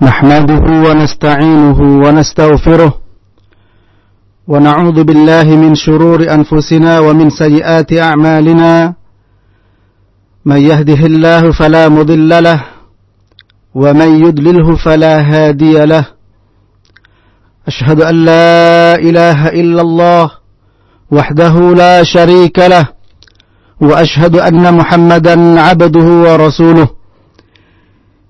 نحمده ونستعينه ونستغفره ونعوذ بالله من شرور أنفسنا ومن سيئات أعمالنا من يهده الله فلا مضل له ومن يدلله فلا هادي له أشهد أن لا إله إلا الله وحده لا شريك له وأشهد أن محمدا عبده ورسوله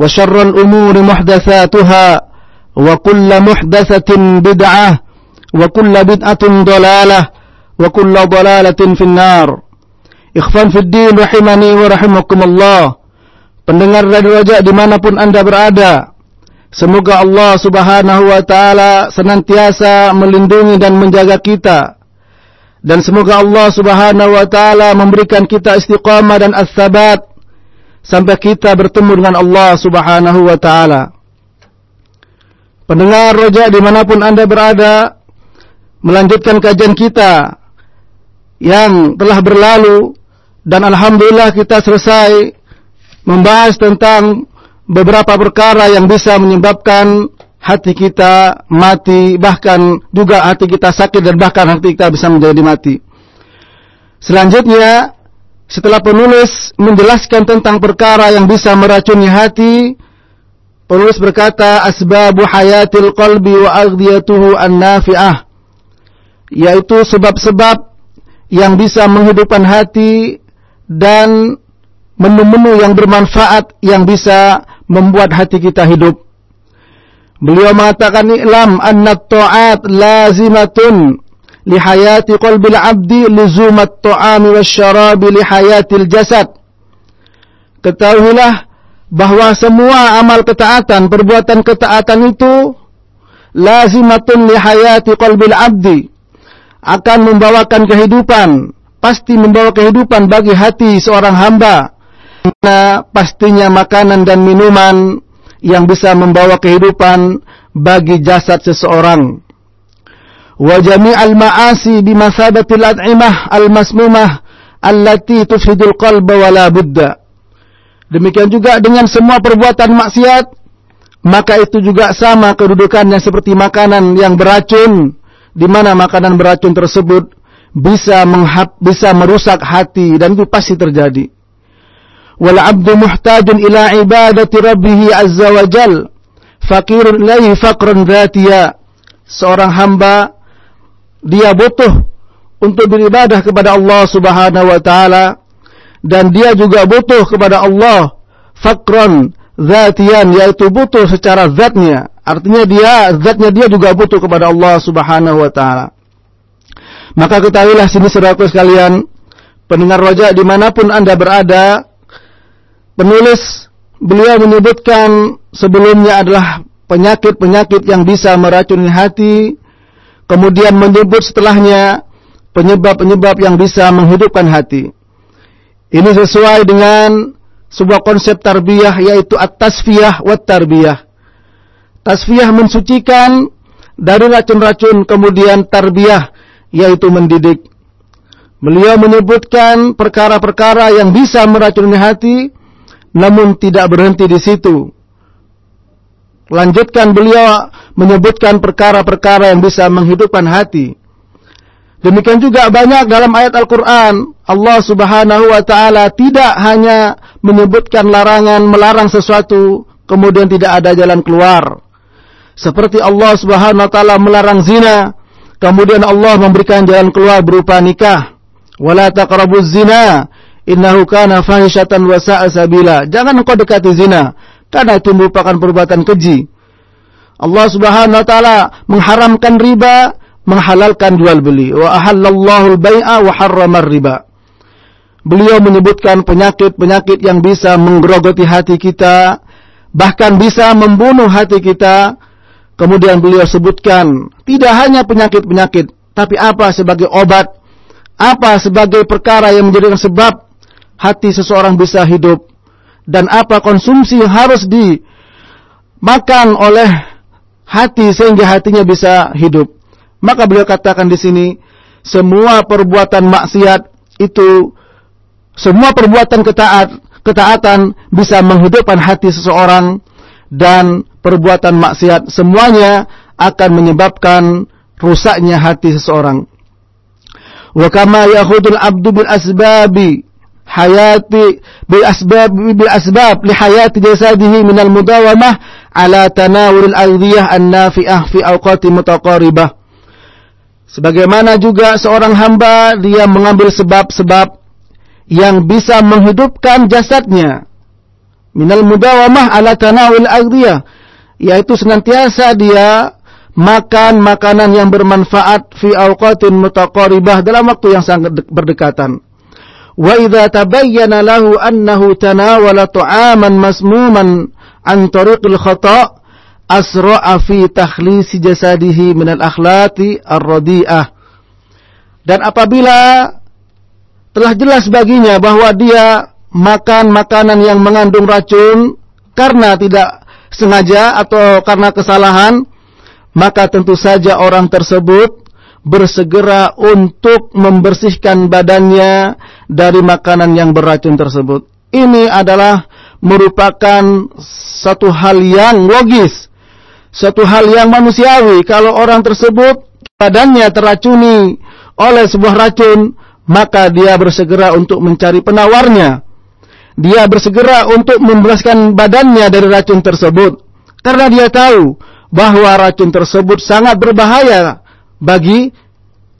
وشر الأمور محدثاتها وكل محدثة بدعة وكل بدعة ضلالة وكل ضلالة في النار إخفان في الدين رحمني ورحمكم الله pendengar radio Raja dimanapun anda berada Semoga Allah subhanahu wa ta'ala senantiasa melindungi dan menjaga kita. Dan semoga Allah subhanahu wa ta'ala memberikan kita istiqamah dan as-sabat. Sampai kita bertemu dengan Allah subhanahu wa ta'ala. Pendengar roja di mana pun anda berada. Melanjutkan kajian kita. Yang telah berlalu. Dan Alhamdulillah kita selesai. Membahas tentang beberapa perkara yang bisa menyebabkan hati kita mati, bahkan juga hati kita sakit dan bahkan hati kita bisa menjadi mati. Selanjutnya, setelah penulis menjelaskan tentang perkara yang bisa meracuni hati, penulis berkata, asbabu hayatil qalbi wa aghdiyatuhu an-nafi'ah. Yaitu sebab-sebab yang bisa menghidupkan hati dan menu-menu yang bermanfaat yang bisa membuat hati kita hidup. Beliau mengatakan i'lam anna ta'at lazimatun qalbil 'abdi luzumat ta'ami wasyarabi li hayatil jasad. Ketahuilah bahwa semua amal ketaatan, perbuatan ketaatan itu lazimatun li hayati qalbil 'abdi akan membawakan kehidupan, pasti membawa kehidupan bagi hati seorang hamba karena pastinya makanan dan minuman yang bisa membawa kehidupan bagi jasad seseorang. Ma'asi bimasabatil ad'imah al-masmumah allati tufsidul qalba wa la budda. Demikian juga dengan semua perbuatan maksiat, maka itu juga sama kedudukannya seperti makanan yang beracun, di mana makanan beracun tersebut bisa menghap, bisa merusak hati dan itu pasti terjadi. wal 'abdu muhtajun ila ibadati rabbih azza wa jal faqirun ilaihi faqran dhatiya seorang hamba dia butuh untuk beribadah kepada Allah Subhanahu wa taala. Dan dia juga butuh kepada Allah faqran zatian yaitu butuh secara zatnya. Artinya dia zatnya dia juga butuh kepada Allah Subhanahu wa taala. Maka ketahuilah sini saudaraku sekalian pendengar wajah di mana pun anda berada penulis beliau menyebutkan sebelumnya adalah penyakit-penyakit yang bisa meracuni hati, kemudian menyebut setelahnya penyebab-penyebab yang bisa menghidupkan hati. Ini sesuai dengan sebuah konsep tarbiyah yaitu at-tasfiyah wa tarbiyah. Tasfiyah mensucikan dari racun-racun, kemudian tarbiyah yaitu mendidik. Beliau menyebutkan perkara-perkara yang bisa meracuni hati, namun tidak berhenti di situ. Lanjutkan beliau menyebutkan perkara-perkara yang bisa menghidupkan hati. Demikian juga banyak dalam ayat Al-Quran, Allah subhanahu wa ta'ala tidak hanya menyebutkan larangan, melarang sesuatu, kemudian tidak ada jalan keluar. Seperti Allah Subhanahu wa taala melarang zina, kemudian Allah memberikan jalan keluar berupa nikah. Wala taqrabuz zina, innahu kana fahishatan wa sa'a sabila. Jangan engkau dekati zina, karena itu merupakan perbuatan keji. Allah Subhanahu wa taala mengharamkan riba, menghalalkan jual beli. Wa ahallallahu al-bai'a wa harrama riba. Beliau menyebutkan penyakit-penyakit yang bisa menggerogoti hati kita, bahkan bisa membunuh hati kita. Kemudian beliau sebutkan tidak hanya penyakit-penyakit, tapi apa sebagai obat, apa sebagai perkara yang menjadikan sebab hati seseorang bisa hidup, dan apa konsumsi yang harus dimakan oleh hati sehingga hatinya bisa hidup. Maka beliau katakan di sini, semua perbuatan maksiat itu semua perbuatan ketaat, ketaatan bisa menghidupkan hati seseorang dan perbuatan maksiat semuanya akan menyebabkan rusaknya hati seseorang. Wa kama abdu bil asbabi hayati bil asbab bil asbab li hayati min al mudawamah ala tanawul al aghdiyah an nafi'ah fi awqati mutaqaribah. Sebagaimana juga seorang hamba dia mengambil sebab-sebab yang bisa menghidupkan jasadnya. Minal mudawamah ala tanawul aghdiyah yaitu senantiasa dia makan makanan yang bermanfaat fi awqatin mutaqaribah dalam waktu yang sangat berdekatan. Wa idza tabayyana lahu annahu tanawala ta'aman masmuman an tariqil khata' asra'a fi takhlisi jasadihi minal akhlati ar-radi'ah dan apabila telah jelas baginya bahwa dia makan makanan yang mengandung racun karena tidak sengaja atau karena kesalahan, maka tentu saja orang tersebut bersegera untuk membersihkan badannya dari makanan yang beracun tersebut. Ini adalah merupakan satu hal yang logis, satu hal yang manusiawi. Kalau orang tersebut badannya teracuni oleh sebuah racun, maka dia bersegera untuk mencari penawarnya. Dia bersegera untuk membebaskan badannya dari racun tersebut. Karena dia tahu bahwa racun tersebut sangat berbahaya bagi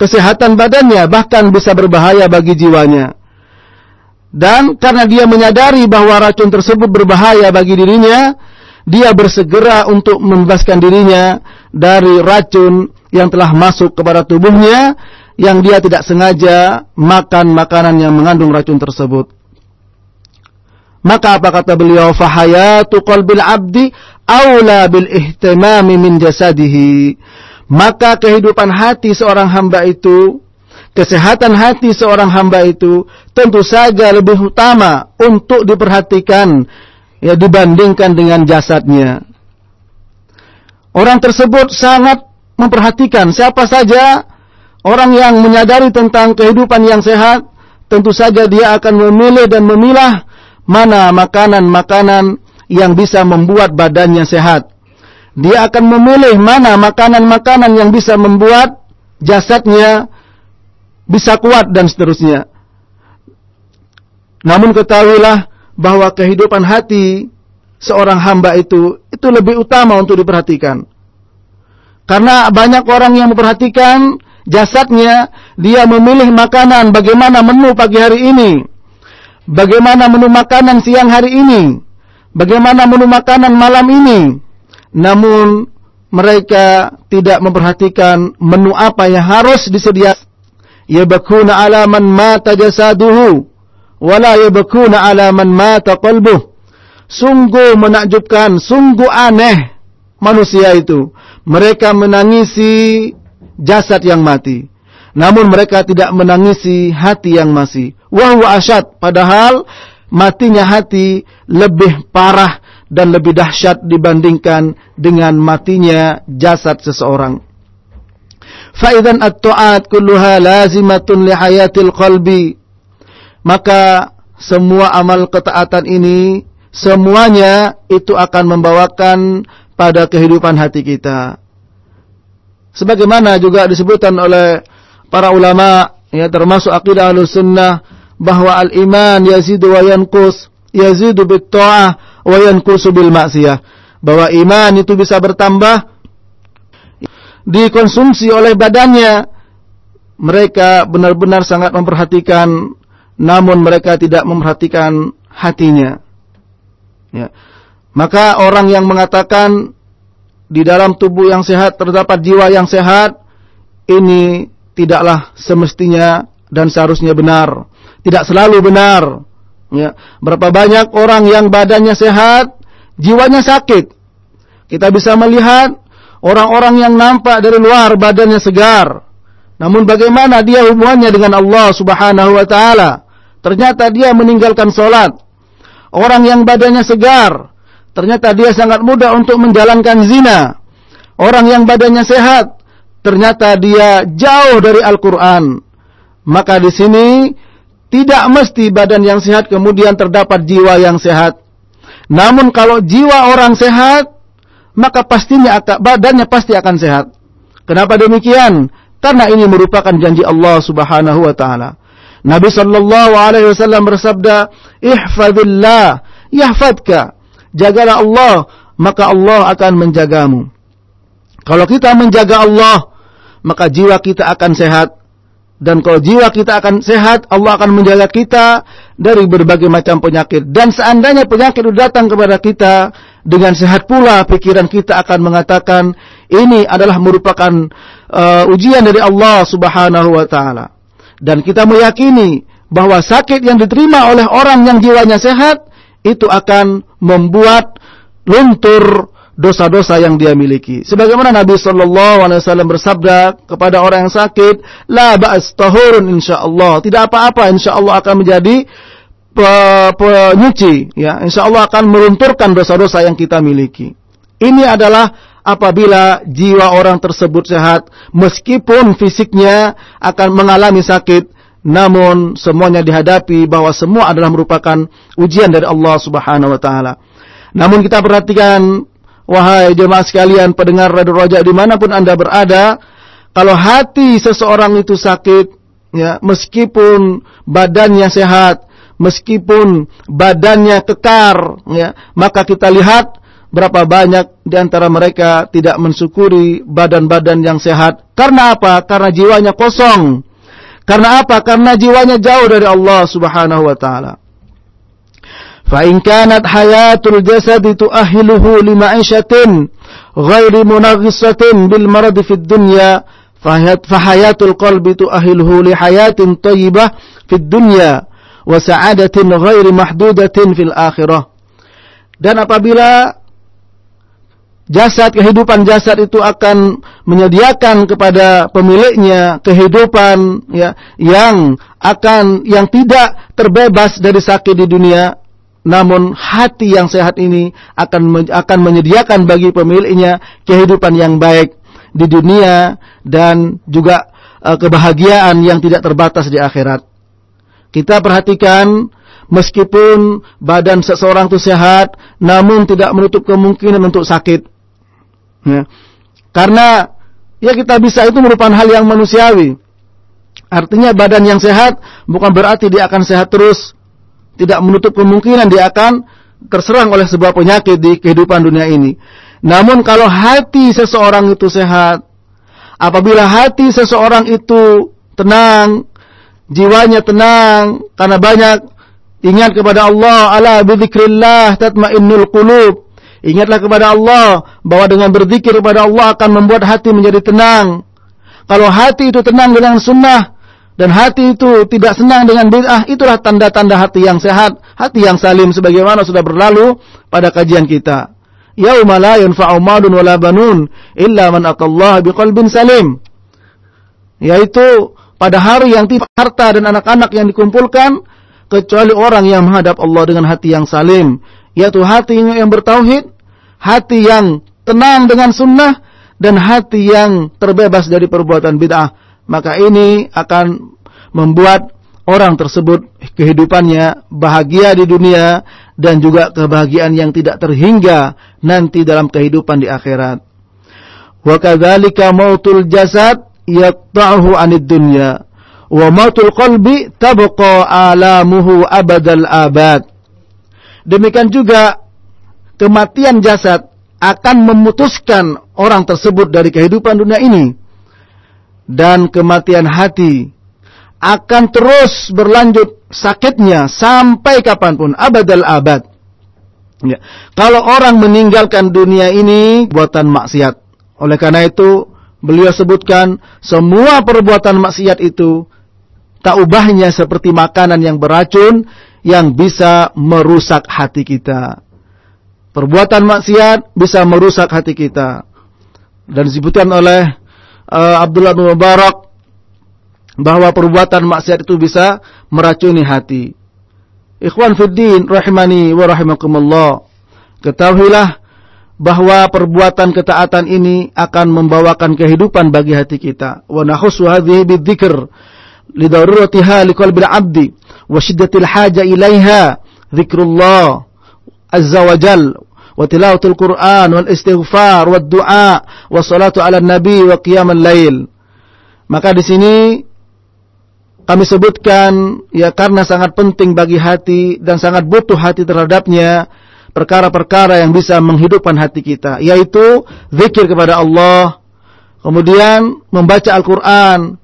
kesehatan badannya, bahkan bisa berbahaya bagi jiwanya. Dan karena dia menyadari bahwa racun tersebut berbahaya bagi dirinya, dia bersegera untuk membebaskan dirinya dari racun yang telah masuk kepada tubuhnya yang dia tidak sengaja makan makanan yang mengandung racun tersebut. Maka apa kata beliau? Fahayatu qalbil abdi aula bil ihtimami min jasadihi. Maka kehidupan hati seorang hamba itu, kesehatan hati seorang hamba itu tentu saja lebih utama untuk diperhatikan ya dibandingkan dengan jasadnya. Orang tersebut sangat memperhatikan siapa saja Orang yang menyadari tentang kehidupan yang sehat, tentu saja dia akan memilih dan memilah mana makanan-makanan yang bisa membuat badannya sehat. Dia akan memilih mana makanan-makanan yang bisa membuat jasadnya bisa kuat dan seterusnya. Namun ketahuilah bahwa kehidupan hati seorang hamba itu itu lebih utama untuk diperhatikan. Karena banyak orang yang memperhatikan jasadnya, dia memilih makanan bagaimana menu pagi hari ini, bagaimana menu makanan siang hari ini, bagaimana menu makanan malam ini. Namun mereka tidak memperhatikan menu apa yang harus disediakan. Yabakuna ala man mata jasaduhu wala yabakuna ala man mata qalbuh. Sungguh menakjubkan, sungguh aneh manusia itu. Mereka menangisi jasad yang mati. Namun mereka tidak menangisi hati yang masih. Wahwa asyad. Padahal matinya hati lebih parah dan lebih dahsyat dibandingkan dengan matinya jasad seseorang. Faidan at-tu'at kulluha lazimatun li hayatil qalbi. Maka semua amal ketaatan ini semuanya itu akan membawakan pada kehidupan hati kita sebagaimana juga disebutkan oleh para ulama ya termasuk akidah sunnah bahwa al-iman yazidu wa yanqus yazidu bit ta'ah wa yanqusu bil maksiyah bahwa iman itu bisa bertambah dikonsumsi oleh badannya, mereka benar-benar sangat memperhatikan, namun mereka tidak memperhatikan hatinya. Ya. Maka orang yang mengatakan di dalam tubuh yang sehat terdapat jiwa yang sehat, ini tidaklah semestinya dan seharusnya benar. Tidak selalu benar. Ya. Berapa banyak orang yang badannya sehat, jiwanya sakit. Kita bisa melihat orang-orang yang nampak dari luar badannya segar. Namun bagaimana dia hubungannya dengan Allah subhanahu wa ta'ala. Ternyata dia meninggalkan solat. Orang yang badannya segar. Ternyata dia sangat mudah untuk menjalankan zina. Orang yang badannya sehat. Ternyata dia jauh dari Al-Quran. Maka di sini tidak mesti badan yang sehat kemudian terdapat jiwa yang sehat. Namun kalau jiwa orang sehat, maka pastinya akan, badannya pasti akan sehat. Kenapa demikian? Karena ini merupakan janji Allah Subhanahu wa taala. Nabi sallallahu alaihi wasallam bersabda, "Ihfazillah yahfadka." Jagalah Allah, maka Allah akan menjagamu. Kalau kita menjaga Allah, maka jiwa kita akan sehat. Dan kalau jiwa kita akan sehat, Allah akan menjaga kita dari berbagai macam penyakit. Dan seandainya penyakit itu datang kepada kita, dengan sehat pula pikiran kita akan mengatakan, ini adalah merupakan uh, ujian dari Allah subhanahu wa ta'ala. Dan kita meyakini bahwa sakit yang diterima oleh orang yang jiwanya sehat, itu akan membuat luntur dosa-dosa yang dia miliki. Sebagaimana Nabi sallallahu alaihi wasallam bersabda kepada orang yang sakit, "La ba'as tahurun insyaallah." Tidak apa-apa insyaallah akan menjadi penyuci ya. Insyaallah akan melunturkan dosa-dosa yang kita miliki. Ini adalah apabila jiwa orang tersebut sehat meskipun fisiknya akan mengalami sakit namun semuanya dihadapi bahwa semua adalah merupakan ujian dari Allah Subhanahu wa taala. Namun kita perhatikan Wahai jemaah sekalian pendengar Radio Roja di mana pun anda berada, kalau hati seseorang itu sakit, ya meskipun badannya sehat, meskipun badannya kekar ya maka kita lihat berapa banyak di antara mereka tidak mensyukuri badan-badan yang sehat. Karena apa? Karena jiwanya kosong. Karena apa? Karena jiwanya jauh dari Allah Subhanahu wa taala. Fa in kanat hayatul jasad tuahiluhu lima'ishatin ghairi munaghisatin bil marad fid dunya fahayatul qalbi tuahiluhu lihayatin thayyibah fid dunya wa sa'adatin ghairi mahdudatin fil akhirah. Dan apabila jasad kehidupan jasad itu akan menyediakan kepada pemiliknya kehidupan ya yang akan yang tidak terbebas dari sakit di dunia namun hati yang sehat ini akan akan menyediakan bagi pemiliknya kehidupan yang baik di dunia dan juga eh, kebahagiaan yang tidak terbatas di akhirat kita perhatikan meskipun badan seseorang itu sehat, namun tidak menutup kemungkinan untuk sakit. Ya. Karena ya kita bisa itu merupakan hal yang manusiawi. Artinya badan yang sehat bukan berarti dia akan sehat terus tidak menutup kemungkinan dia akan terserang oleh sebuah penyakit di kehidupan dunia ini. Namun kalau hati seseorang itu sehat, apabila hati seseorang itu tenang, jiwanya tenang karena banyak ingat kepada Allah, ala bidzikrillah tatmainnul qulub. Ingatlah kepada Allah bahwa dengan berzikir kepada Allah akan membuat hati menjadi tenang. Kalau hati itu tenang dengan sunnah, dan hati itu tidak senang dengan bid'ah, itulah tanda-tanda hati yang sehat, hati yang salim sebagaimana sudah berlalu pada kajian kita. Yauma la yanfa'u malun wala banun illa man atallaha biqalbin salim. Yaitu pada hari yang tidak harta dan anak-anak yang dikumpulkan kecuali orang yang menghadap Allah dengan hati yang salim, yaitu hati yang bertauhid, hati yang tenang dengan sunnah dan hati yang terbebas dari perbuatan bid'ah maka ini akan membuat orang tersebut kehidupannya bahagia di dunia dan juga kebahagiaan yang tidak terhingga nanti dalam kehidupan di akhirat. Wa kadzalika mautul jasad yaqta'uhu 'anid dunya wa mautul qalbi tabqa alamuhu abadal abad. Demikian juga kematian jasad akan memutuskan orang tersebut dari kehidupan dunia ini dan kematian hati akan terus berlanjut sakitnya sampai kapan pun abadal abad. Ya. Kalau orang meninggalkan dunia ini buatan maksiat. Oleh karena itu beliau sebutkan semua perbuatan maksiat itu tak ubahnya seperti makanan yang beracun yang bisa merusak hati kita. Perbuatan maksiat bisa merusak hati kita. Dan disebutkan oleh uh, Abdullah bin Mubarak bahwa perbuatan maksiat itu bisa meracuni hati. Ikhwan fiddin rahimani wa. Ketahuilah bahwa perbuatan ketaatan ini akan membawakan kehidupan bagi hati kita. Wa nahussu hadhihi bidzikr lidaruratiha liqalbil 'abdi wa shiddatil haja ilaiha dzikrullah azza wa jal wa tilawatul Qur'an wal istighfar wad du'a wa salatu ala nabi wa qiyamul lail. Maka di sini kami sebutkan ya karena sangat penting bagi hati dan sangat butuh hati terhadapnya perkara-perkara yang bisa menghidupkan hati kita yaitu zikir kepada Allah kemudian membaca Al-Qur'an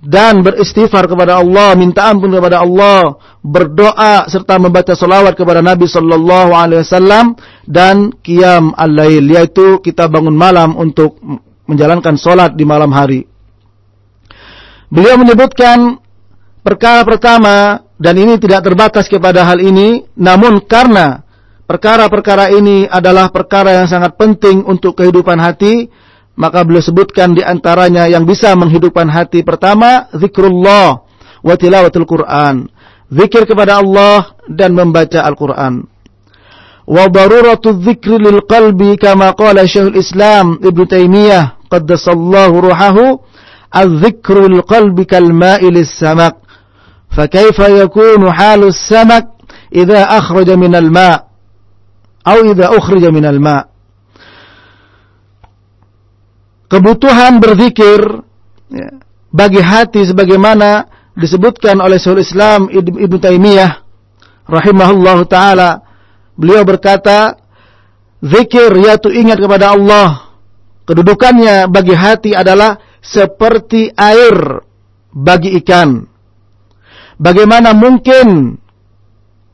dan beristighfar kepada Allah, minta ampun kepada Allah, berdoa serta membaca salawat kepada Nabi sallallahu alaihi wasallam dan qiyam al-lail yaitu kita bangun malam untuk menjalankan salat di malam hari. Beliau menyebutkan perkara pertama dan ini tidak terbatas kepada hal ini, namun karena perkara-perkara ini adalah perkara yang sangat penting untuk kehidupan hati, maka beliau sebutkan di antaranya yang bisa menghidupkan hati pertama, zikrullah wa tilawatul Quran. Zikir kepada Allah dan membaca Al-Quran. Wa zikri lil qalbi kama qala Syekhul Islam Ibnu Taimiyah qaddasallahu ruhahu az-zikru lil qalbi kal samak فكيف يكون حال السمك إذا أخرج من الماء أو إذا أخرج من الماء kebutuhan berzikir ya, bagi hati sebagaimana disebutkan oleh Syaikhul Islam Ibnu Taimiyah rahimahullahu taala beliau berkata zikir yaitu ingat kepada Allah kedudukannya bagi hati adalah seperti air bagi ikan bagaimana mungkin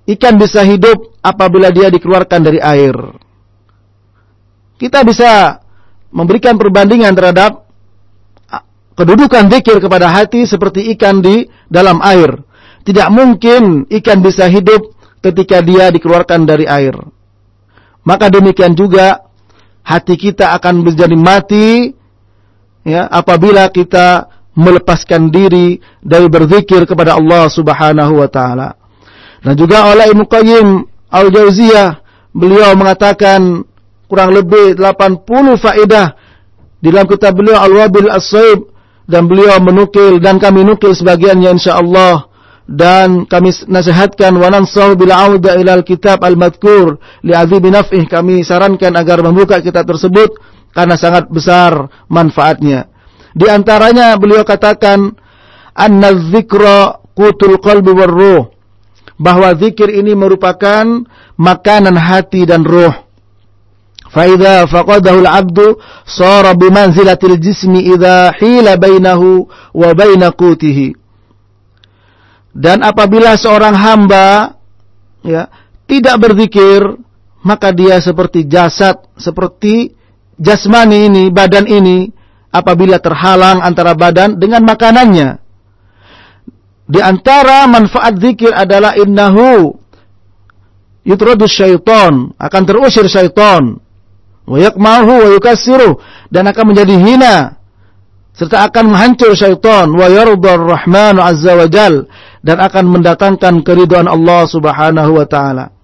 ikan bisa hidup apabila dia dikeluarkan dari air kita bisa memberikan perbandingan terhadap kedudukan zikir kepada hati seperti ikan di dalam air. Tidak mungkin ikan bisa hidup ketika dia dikeluarkan dari air. Maka demikian juga hati kita akan menjadi mati ya apabila kita melepaskan diri dari berzikir kepada Allah Subhanahu wa taala. Dan juga oleh Ibnu Qayyim Al-Jauziyah beliau mengatakan kurang lebih 80 faedah di dalam kitab beliau Al-Wabil As-Saib dan beliau menukil dan kami nukil sebagiannya insyaallah dan kami nasihatkan wa nansahu bil auda ila al-kitab al-madhkur li azimi naf'ih kami sarankan agar membuka kitab tersebut karena sangat besar manfaatnya. Di antaranya beliau katakan anna dzikra qutul qalbi war ruh bahwa zikir ini merupakan makanan hati dan ruh. فإذا فقده العبد صار بمنزلة الجسم إذا حيل بينه وبين قوته dan apabila seorang hamba ya tidak berzikir maka dia seperti jasad seperti jasmani ini badan ini apabila terhalang antara badan dengan makanannya. Di antara manfaat zikir adalah innahu yutradus syaitan akan terusir syaitan. Wa yakmahu wa yukassiru dan akan menjadi hina serta akan menghancur syaitan. Wa yardar rahmanu azza wa jal dan akan mendatangkan keridhaan Allah Subhanahu wa taala.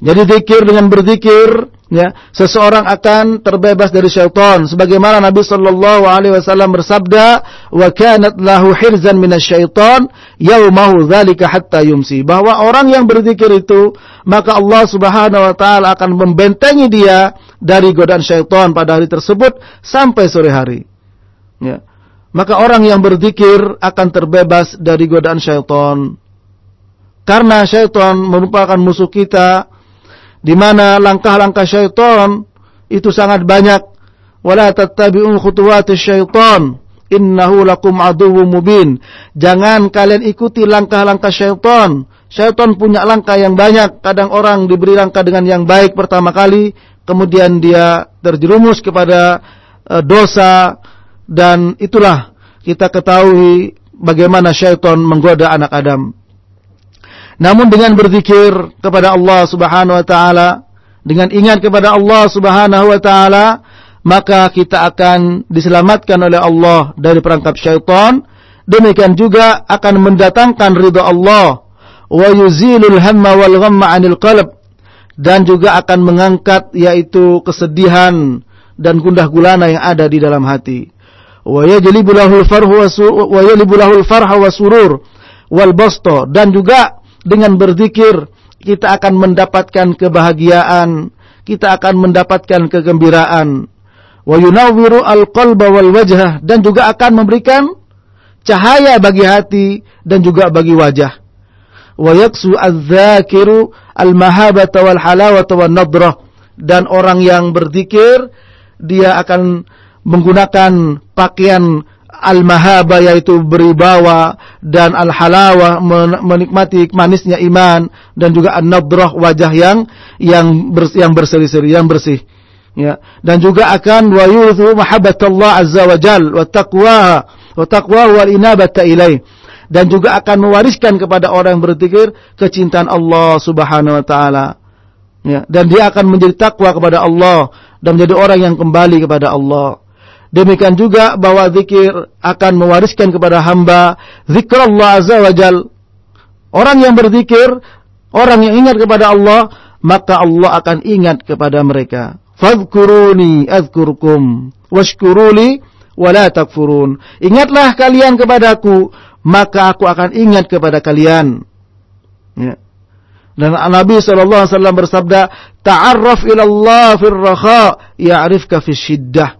Jadi zikir dengan berzikir ya seseorang akan terbebas dari syaitan. Sebagaimana Nabi sallallahu alaihi wasallam bersabda wa kanat lahu hirzan minasyaiton yaumahu dzalika hatta yumsi. Bahwa orang yang berzikir itu maka Allah Subhanahu wa taala akan membentengi dia dari godaan syaitan pada hari tersebut sampai sore hari. Ya. Maka orang yang berzikir akan terbebas dari godaan syaitan. Karena syaitan merupakan musuh kita di mana langkah-langkah syaitan itu sangat banyak. Wala tattabi'u khutuwati syaitan innahu lakum aduwwum mubin. Jangan kalian ikuti langkah-langkah syaitan. Syaitan punya langkah yang banyak. Kadang orang diberi langkah dengan yang baik pertama kali, kemudian dia terjerumus kepada uh, dosa dan itulah kita ketahui bagaimana syaitan menggoda anak Adam. Namun dengan berzikir kepada Allah Subhanahu wa taala, dengan ingat kepada Allah Subhanahu wa taala, maka kita akan diselamatkan oleh Allah dari perangkap syaitan. Demikian juga akan mendatangkan ridha Allah wa yuzilul hamma wal ghamma 'anil qalb dan juga akan mengangkat yaitu kesedihan dan gundah gulana yang ada di dalam hati. Wa yajlibu lahul farhu wa yajlibu lahul farha wa surur wal basta dan juga dengan berzikir kita akan mendapatkan kebahagiaan, kita akan mendapatkan kegembiraan. Wa yunawwiru al-qalba wal wajah dan juga akan memberikan cahaya bagi hati dan juga bagi wajah. Wa yaksu adz-dzakiru al-mahabata wal halawata wan nadrah dan orang yang berzikir dia akan menggunakan pakaian al-mahaba yaitu beribawa dan al-halawa menikmati manisnya iman dan juga an-nadrah wajah yang yang bersih, yang berseri-seri yang bersih. Ya. Dan juga akan wa yuthu mahabbatallah azza wa jal wa taqwa wa taqwa wal inabata ilaih. Dan juga akan mewariskan kepada orang yang berzikir kecintaan Allah Subhanahu wa taala. Ya. Dan dia akan menjadi takwa kepada Allah dan menjadi orang yang kembali kepada Allah Demikian juga bahwa zikir akan mewariskan kepada hamba zikrullah azza wa jal. Orang yang berzikir, orang yang ingat kepada Allah, maka Allah akan ingat kepada mereka. Fadhkuruni azkurkum washkuruli wala takfurun. Ingatlah kalian kepadaku, maka aku akan ingat kepada kalian. Ya. Dan Nabi SAW bersabda, Ta'arraf ila Allah fir raha, ya'rifka fi syiddah.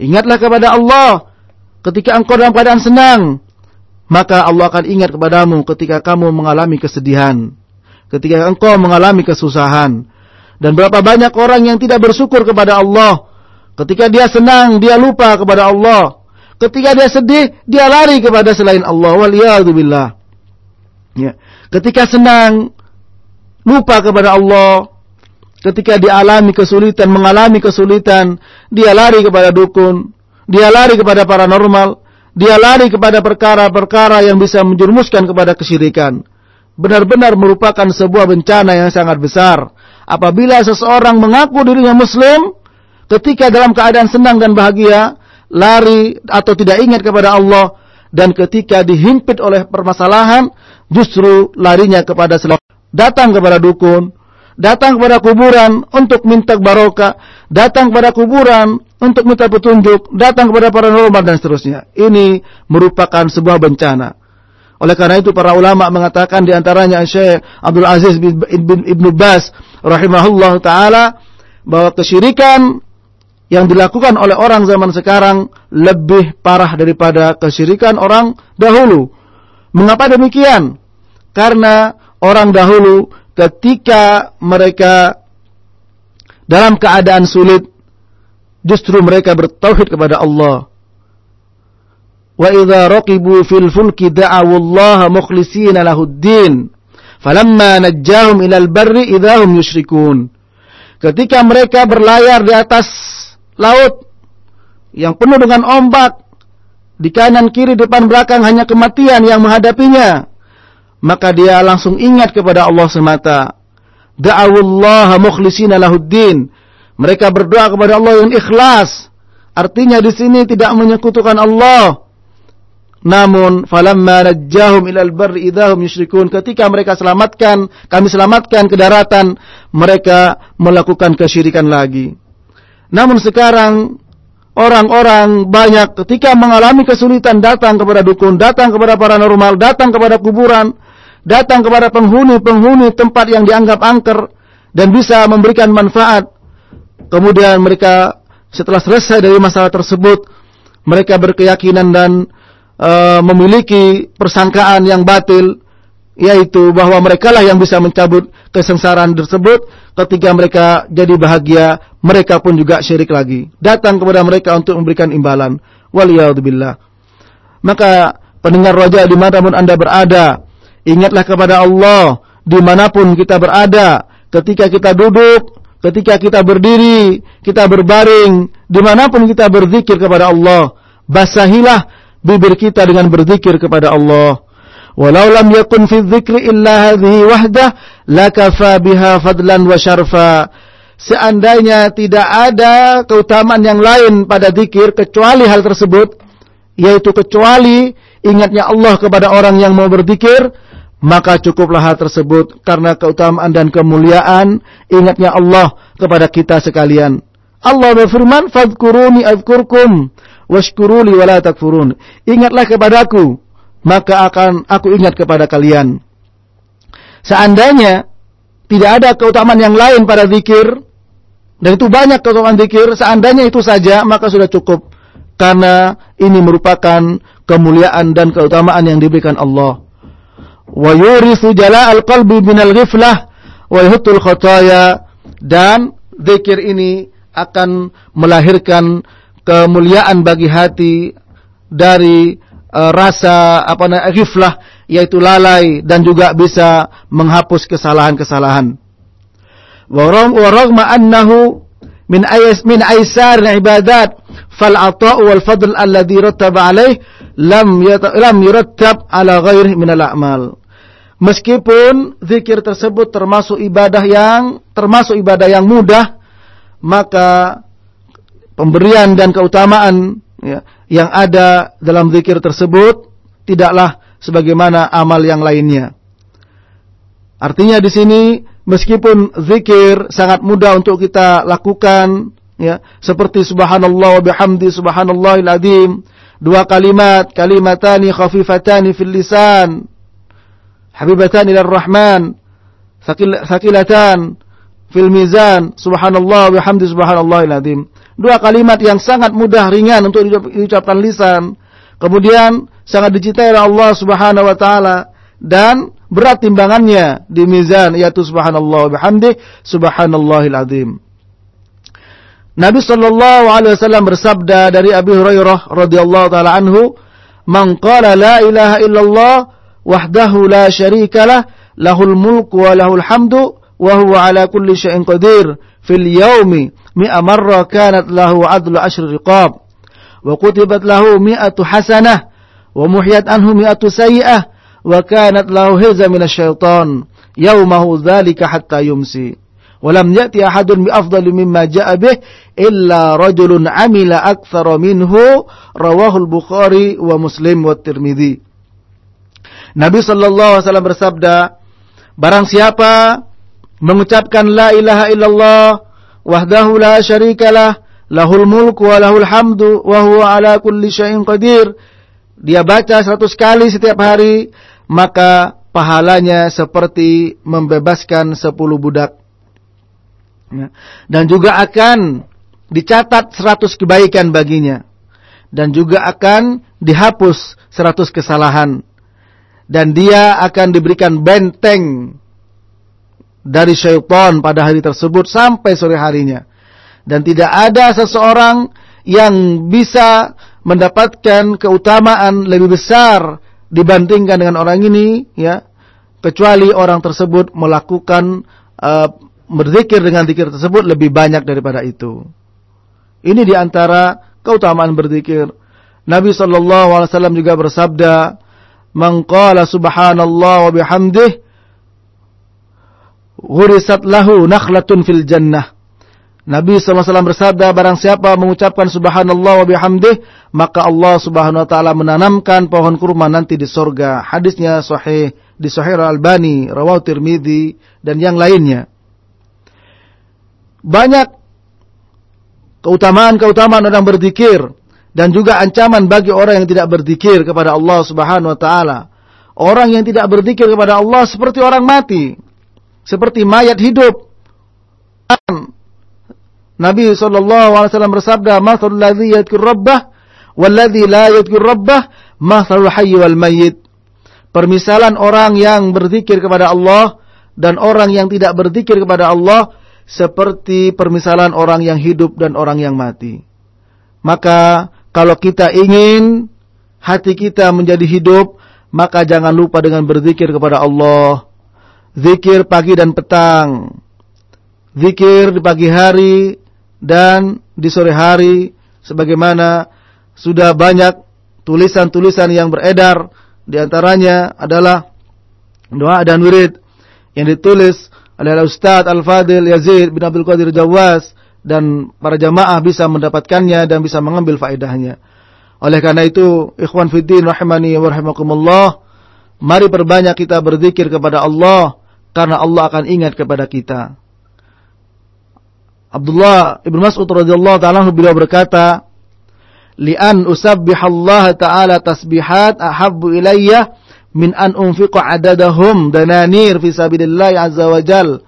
Ingatlah kepada Allah ketika engkau dalam keadaan senang. Maka Allah akan ingat kepadamu ketika kamu mengalami kesedihan. Ketika engkau mengalami kesusahan. Dan berapa banyak orang yang tidak bersyukur kepada Allah. Ketika dia senang, dia lupa kepada Allah. Ketika dia sedih, dia lari kepada selain Allah. Waliyahzubillah. Ya. Ketika senang, lupa kepada Allah. Ketika dialami kesulitan, mengalami kesulitan, dia lari kepada dukun, dia lari kepada paranormal, dia lari kepada perkara-perkara yang bisa menjerumuskan kepada kesyirikan. Benar-benar merupakan sebuah bencana yang sangat besar. Apabila seseorang mengaku dirinya muslim, ketika dalam keadaan senang dan bahagia, lari atau tidak ingat kepada Allah, dan ketika dihimpit oleh permasalahan, justru larinya kepada datang kepada dukun, datang kepada kuburan untuk minta barokah, datang kepada kuburan untuk minta petunjuk, datang kepada para paranormal dan seterusnya. Ini merupakan sebuah bencana. Oleh karena itu para ulama mengatakan di antaranya Syekh Abdul Aziz bin Ibnu Bas rahimahullah taala bahwa kesyirikan yang dilakukan oleh orang zaman sekarang lebih parah daripada kesyirikan orang dahulu. Mengapa demikian? Karena orang dahulu ketika mereka dalam keadaan sulit justru mereka bertauhid kepada Allah. Wa idza raqibu fil fulki da'awu Allah mukhlishina lahuddin falamma najjahum ilal barri idahum yusyrikun ketika mereka berlayar di atas laut yang penuh dengan ombak di kanan kiri depan belakang hanya kematian yang menghadapinya maka dia langsung ingat kepada Allah semata. Da'awullaha mukhlisina lahuddin. Mereka berdoa kepada Allah yang ikhlas. Artinya di sini tidak menyekutukan Allah. Namun falamma najjahum ilal barri idahum yusyrikun. Ketika mereka selamatkan, kami selamatkan ke daratan, mereka melakukan kesyirikan lagi. Namun sekarang orang-orang banyak ketika mengalami kesulitan datang kepada dukun, datang kepada paranormal, datang kepada kuburan, datang kepada penghuni-penghuni tempat yang dianggap angker dan bisa memberikan manfaat. Kemudian mereka setelah selesai dari masalah tersebut, mereka berkeyakinan dan uh, memiliki persangkaan yang batil, yaitu bahwa mereka lah yang bisa mencabut kesengsaraan tersebut. ketika mereka jadi bahagia, mereka pun juga syirik lagi. Datang kepada mereka untuk memberikan imbalan. Waliyahudzubillah. Maka pendengar roja di mana pun anda berada, ingatlah kepada Allah di mana pun kita berada. Ketika kita duduk, ketika kita berdiri, kita berbaring, di mana pun kita berzikir kepada Allah. Basahilah bibir kita dengan berzikir kepada Allah. Walau lam yakun fi dzikri illa hadhihi wahdah lakafa biha fadlan wa syarfa. Seandainya tidak ada keutamaan yang lain pada zikir kecuali hal tersebut, yaitu kecuali ingatnya Allah kepada orang yang mau berzikir, maka cukuplah hal tersebut karena keutamaan dan kemuliaan ingatnya Allah kepada kita sekalian. Allah berfirman, "Fadhkuruni adzkurkum washkuruli wala takfurun." Ingatlah kepadaku, maka akan aku ingat kepada kalian. Seandainya tidak ada keutamaan yang lain pada zikir, dan itu banyak keutamaan zikir, seandainya itu saja, maka sudah cukup. Karena ini merupakan kemuliaan dan keutamaan yang diberikan Allah. Wa yurithu jala'al qalbi minal ghiflah dan zikir ini akan melahirkan kemuliaan bagi hati dari uh, rasa apa namanya ghiflah yaitu lalai dan juga bisa menghapus kesalahan-kesalahan. Wa annahu min ayas min aisar ibadat fal ata'u wal fadl alladhi rattaba alaih lam lam yurattab ala ghairihi min al a'mal. Meskipun zikir tersebut termasuk ibadah yang termasuk ibadah yang mudah, maka pemberian dan keutamaan ya, yang ada dalam zikir tersebut tidaklah sebagaimana amal yang lainnya. Artinya di sini meskipun zikir sangat mudah untuk kita lakukan ya seperti subhanallah wa bihamdi subhanallahil azim dua kalimat kalimatani khafifatani fil lisan habibatani lir rahman thaqilatan fil mizan. Subhanallah wa bihamdi subhanallahil azim dua kalimat yang sangat mudah ringan untuk diucapkan lisan. Kemudian sangat dicintai oleh Allah Subhanahu wa taala. Dan berat timbangannya di mizan yaitu subhanallah bihamdi subhanallahil azim. Nabi sallallahu alaihi wasallam bersabda dari Abi Hurairah radhiyallahu taala anhu, "Man qala la ilaha illallah وحده لا شريك له له الملك وله الحمد وهو على كل شيء قدير. في اليوم مئة مرة كانت له عدل عشر رقاب وكتبت له مئة حسنة ومحيت عنه مئة سيئة وكانت له هزة من الشيطان. يومه ذلك حتى يمسي. ولم يأتي أحد بأفضل مما جاء به إلا رجل عمل أكثر منه رواه البخاري ومسلم والترمذي. Nabi Shallallahu Alaihi Wasallam bersabda, barang siapa mengucapkan la ilaha illallah wahdahu la syarikalah lahul mulku wa lahul hamdu wa ala kulli syai'in qadir dia baca seratus kali setiap hari maka pahalanya seperti membebaskan sepuluh budak. Ya. Dan juga akan dicatat seratus kebaikan baginya. Dan juga akan dihapus seratus kesalahan. Dan dia akan diberikan benteng dari syaitan pada hari tersebut sampai sore harinya. Dan tidak ada seseorang yang bisa mendapatkan keutamaan lebih besar dibandingkan dengan orang ini ya kecuali orang tersebut melakukan uh, berzikir dengan zikir tersebut lebih banyak daripada itu. Ini di antara keutamaan berzikir. Nabi sallallahu alaihi wasallam juga bersabda, "Man qala subhanallah wa bihamdih ghurisat lahu nakhlatun fil jannah." Nabi SAW bersabda, barang siapa mengucapkan subhanallah wa bihamdih, maka Allah subhanahu wa ta'ala menanamkan pohon kurma nanti di sorga. Hadisnya sahih, di sahih al-Albani, rawahu tirmidhi, dan yang lainnya. Banyak keutamaan-keutamaan orang berzikir, dan juga ancaman bagi orang yang tidak berzikir kepada Allah subhanahu wa ta'ala. Orang yang tidak berzikir kepada Allah seperti orang mati. Seperti mayat hidup Nabi SAW bersabda, "Mathalul ladzi yadhkur rabbah walladzi la yadhkur rabbah mathalul hayy wal mayyit." Permisalan orang yang berzikir kepada Allah dan orang yang tidak berzikir kepada Allah seperti permisalan orang yang hidup dan orang yang mati. Maka kalau kita ingin hati kita menjadi hidup, maka jangan lupa dengan berzikir kepada Allah. Zikir pagi dan petang. Zikir di pagi hari dan di sore hari sebagaimana sudah banyak tulisan-tulisan yang beredar di antaranya adalah doa dan wirid yang ditulis oleh Ustaz Al-Fadil Yazid bin Abdul Qadir Jawas dan para jamaah bisa mendapatkannya dan bisa mengambil faedahnya. Oleh karena itu, ikhwan fiddin rahimani wa rahimakumullah, mari perbanyak kita berzikir kepada Allah karena Allah akan ingat kepada kita. Abdullah Ibn Mas'ud radhiyallahu taala beliau berkata, "Li'an usabbihallah ta'ala tasbihat ahabbu ilayya min an unfiqa adadahum dananir fi sabilillah azza wa jal.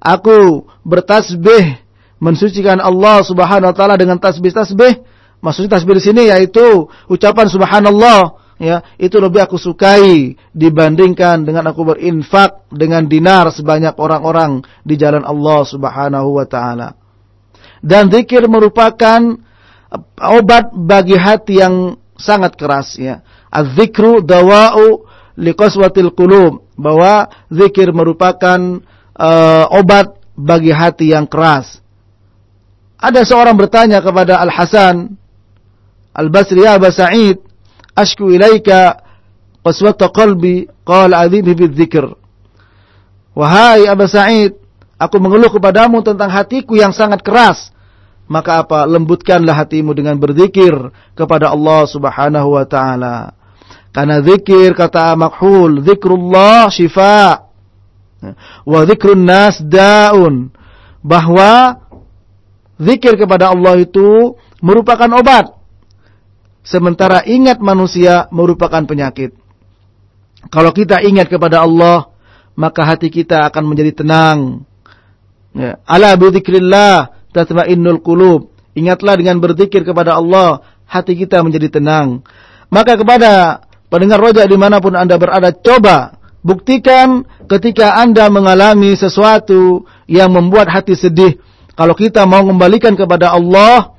Aku bertasbih mensucikan Allah Subhanahu wa taala dengan tasbih-tasbih. Maksudnya tasbih di sini yaitu ucapan subhanallah ya, itu lebih aku sukai dibandingkan dengan aku berinfak dengan dinar sebanyak orang-orang di jalan Allah Subhanahu wa taala. Dan zikir merupakan obat bagi hati yang sangat keras ya. Az-zikru dawa'u liqaswatil qulub bahwa zikir merupakan uh, obat bagi hati yang keras. Ada seorang bertanya kepada Al Hasan Al Basri ya Aba Sa'id, ashku ilaika qaswata qalbi qala adhibi bidzikr. Wahai Aba Sa'id, aku mengeluh kepadamu tentang hatiku yang sangat keras. Maka apa? Lembutkanlah hatimu dengan berzikir kepada Allah Subhanahu wa taala. Karena zikir kata makhul, zikrullah syifa. Wa zikrun nas daun. Bahwa zikir kepada Allah itu merupakan obat. Sementara ingat manusia merupakan penyakit. Kalau kita ingat kepada Allah, maka hati kita akan menjadi tenang. Ya. Ala bidzikrillah tatma'innul qulub. Ingatlah dengan berzikir kepada Allah, hati kita menjadi tenang. Maka kepada Pendengar rojak di mana pun Anda berada, coba buktikan ketika Anda mengalami sesuatu yang membuat hati sedih. Kalau kita mau kembalikan kepada Allah,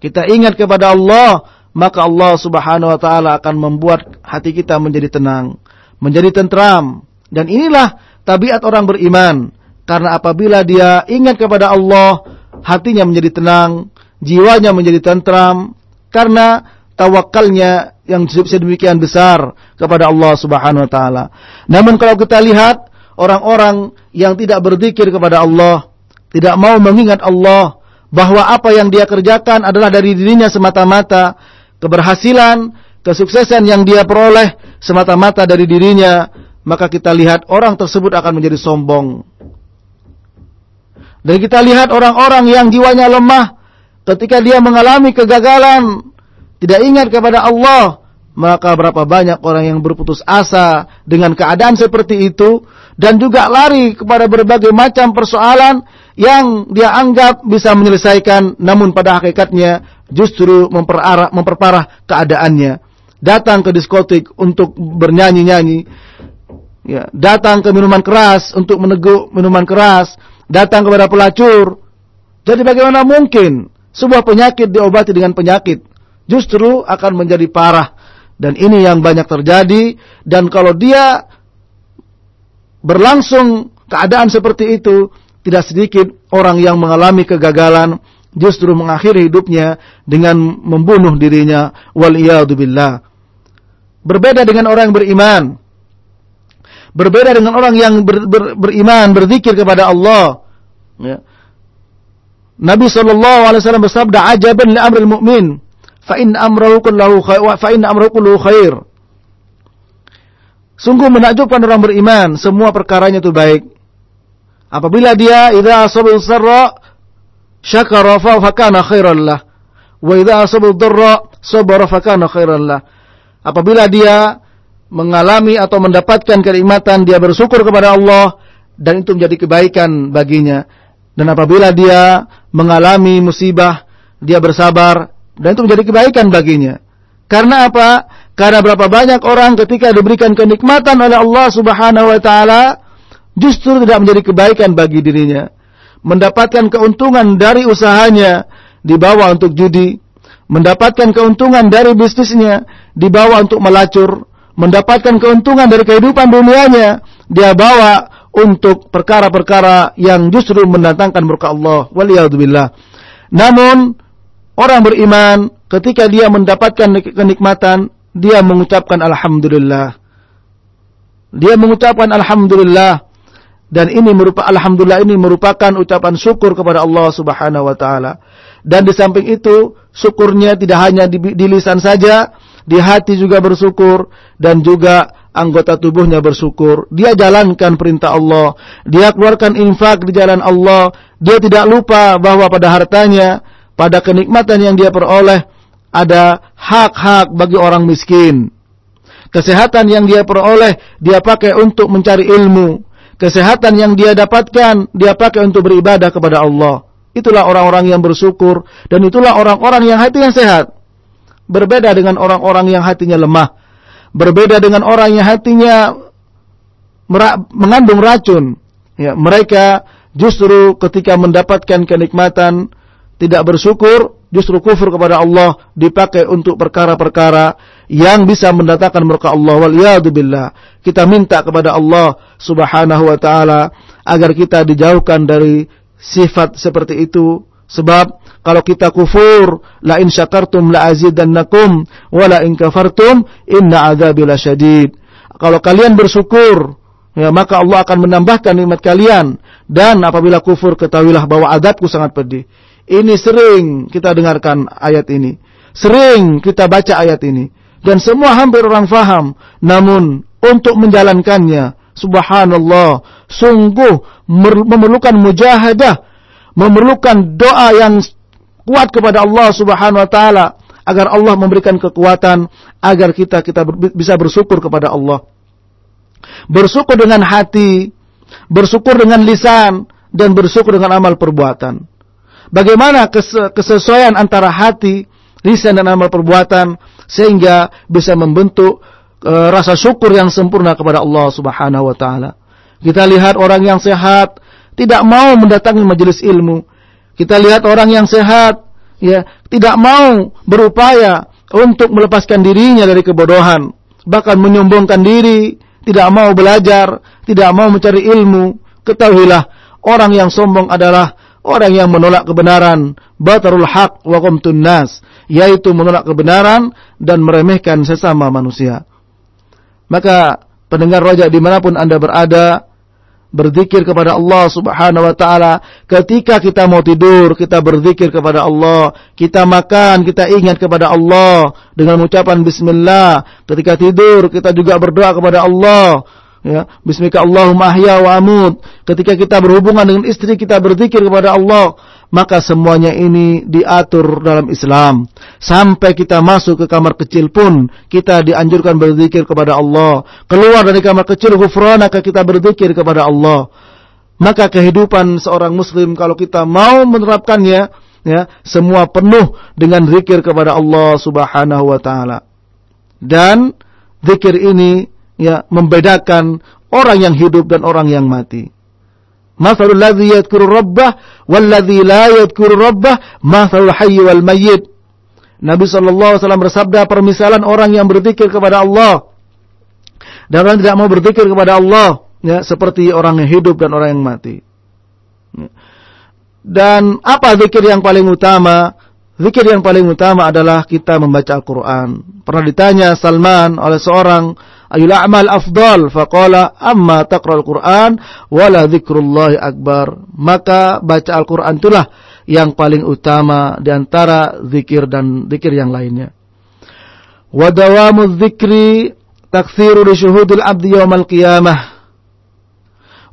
kita ingat kepada Allah, maka Allah subhanahu wa ta'ala akan membuat hati kita menjadi tenang, menjadi tentram. Dan inilah tabiat orang beriman. Karena apabila dia ingat kepada Allah, hatinya menjadi tenang, jiwanya menjadi tentram, karena tawakalnya yang sedemikian besar kepada Allah Subhanahu wa taala. Namun kalau kita lihat orang-orang yang tidak berzikir kepada Allah, tidak mau mengingat Allah bahwa apa yang dia kerjakan adalah dari dirinya semata-mata, keberhasilan, kesuksesan yang dia peroleh semata-mata dari dirinya, maka kita lihat orang tersebut akan menjadi sombong. Dan kita lihat orang-orang yang jiwanya lemah ketika dia mengalami kegagalan, tidak ingat kepada Allah, maka berapa banyak orang yang berputus asa dengan keadaan seperti itu dan juga lari kepada berbagai macam persoalan yang dia anggap bisa menyelesaikan namun pada hakikatnya justru memperparah, memperparah keadaannya. Datang ke diskotik untuk bernyanyi-nyanyi, ya, datang ke minuman keras untuk meneguk minuman keras, datang kepada pelacur. Jadi bagaimana mungkin sebuah penyakit diobati dengan penyakit? justru akan menjadi parah. Dan ini yang banyak terjadi. Dan kalau dia berlangsung keadaan seperti itu, tidak sedikit orang yang mengalami kegagalan justru mengakhiri hidupnya dengan membunuh dirinya wal. Berbeda dengan orang yang beriman. Berbeda dengan orang yang ber, ber, beriman, berzikir kepada Allah. Ya. Nabi wasallam bersabda, "Ajaban li amril mu'min." fa in amrahu kullahu khair fa in amrahu khair. Sungguh menakjubkan orang beriman, semua perkaranya itu baik. Apabila dia idza asaba sarra syakara fa kana khairan lah. Wa idza asaba dharra sabara fa kana khairan lah. Apabila dia mengalami atau mendapatkan kenikmatan, dia bersyukur kepada Allah dan itu menjadi kebaikan baginya. Dan apabila dia mengalami musibah, dia bersabar, dan itu menjadi kebaikan baginya. Karena apa? Karena berapa banyak orang ketika diberikan kenikmatan oleh Allah Subhanahu wa taala justru tidak menjadi kebaikan bagi dirinya. mendapatkan keuntungan dari usahanya dibawa untuk judi, mendapatkan keuntungan dari bisnisnya dibawa untuk melacur, mendapatkan keuntungan dari kehidupan dunianya dia bawa untuk perkara-perkara yang justru mendatangkan murka Allah. Waliyadzubillah. Namun orang beriman ketika dia mendapatkan kenikmatan dia mengucapkan alhamdulillah. Dia mengucapkan alhamdulillah dan ini merupakan alhamdulillah ini merupakan ucapan syukur kepada Allah Subhanahu wa taala. Dan di samping itu, syukurnya tidak hanya di, di lisan saja, di hati juga bersyukur dan juga anggota tubuhnya bersyukur. Dia jalankan perintah Allah, dia keluarkan infak di jalan Allah, dia tidak lupa bahwa pada hartanya, pada kenikmatan yang dia peroleh ada hak-hak bagi orang miskin. Kesehatan yang dia peroleh dia pakai untuk mencari ilmu, kesehatan yang dia dapatkan, dia pakai untuk beribadah kepada Allah. Itulah orang-orang yang bersyukur dan itulah orang-orang yang hatinya sehat. Berbeda dengan orang-orang yang hatinya lemah. Berbeda dengan orang yang hatinya mengandung racun. Ya, mereka justru ketika mendapatkan kenikmatan tidak bersyukur, justru kufur kepada Allah dipakai untuk perkara-perkara yang bisa mendatangkan murka Allah wal. Kita minta kepada Allah Subhanahu wa taala agar kita dijauhkan dari sifat seperti itu sebab kalau kita kufur la in syakartum la azidannakum wa la in kafartum inna adzabi lasyadid. Kalau kalian bersyukur ya maka Allah akan menambahkan nikmat kalian dan apabila kufur ketahuilah bahwa adabku sangat pedih. Ini sering kita dengarkan ayat ini. Sering kita baca ayat ini dan semua hampir orang faham. Namun untuk menjalankannya, subhanallah, sungguh memerlukan mujahadah, memerlukan doa yang kuat kepada Allah Subhanahu wa taala. Agar Allah memberikan kekuatan. Agar kita kita bisa bersyukur kepada Allah. Bersyukur dengan hati, bersyukur dengan lisan. Dan bersyukur dengan amal perbuatan. Bagaimana kesesuaian antara hati, lisan dan amal perbuatan. Sehingga bisa membentuk e, rasa syukur yang sempurna kepada Allah Subhanahu wa taala. Kita lihat orang yang sehat tidak mau mendatangi majelis ilmu. Kita lihat orang yang sehat ya tidak mau berupaya untuk melepaskan dirinya dari kebodohan, bahkan menyombongkan diri, tidak mau belajar, tidak mau mencari ilmu. Ketahuilah orang yang sombong adalah orang yang menolak kebenaran, batarul haq wa qamtun nas, yaitu menolak kebenaran dan meremehkan sesama manusia. Maka pendengar roja di mana pun anda berada, berzikir kepada Allah Subhanahu wa taala. Ketika kita mau tidur, kita berzikir kepada Allah. Kita makan, kita ingat kepada Allah dengan ucapan bismillah. Ketika tidur, kita juga berdoa kepada Allah. Ya, bismika Allahumma ahya wa amut. Ketika kita berhubungan dengan istri, kita berzikir kepada Allah maka semuanya ini diatur dalam Islam. Sampai kita masuk ke kamar kecil pun kita dianjurkan berzikir kepada Allah. Keluar dari kamar kecil ghufranaka kita berzikir kepada Allah. Maka kehidupan seorang muslim kalau kita mau menerapkannya ya, semua penuh dengan zikir kepada Allah Subhanahu wa taala. Dan zikir ini ya membedakan orang yang hidup dan orang yang mati. Mathalul ladzi yadhkuru rabbah walladzi la yadhkuru rabbah mathalul hayy wal mayyit. Nabi sallallahu alaihi wasallam bersabda permisalan orang yang berzikir kepada Allah dan orang yang tidak mau berzikir kepada Allah ya seperti orang yang hidup dan orang yang mati. Dan apa zikir yang paling utama? Zikir yang paling utama adalah kita membaca Al-Quran. Pernah ditanya Salman oleh seorang ayul a'mal afdal. Faqala amma taqra'ul Qur'an wala dzikrullah akbar. Maka baca Al-Qur'an itulah yang paling utama di antara zikir dan zikir yang lainnya. Wa dawamu dzikri taksiru li syuhudil abdi yaumal qiyamah.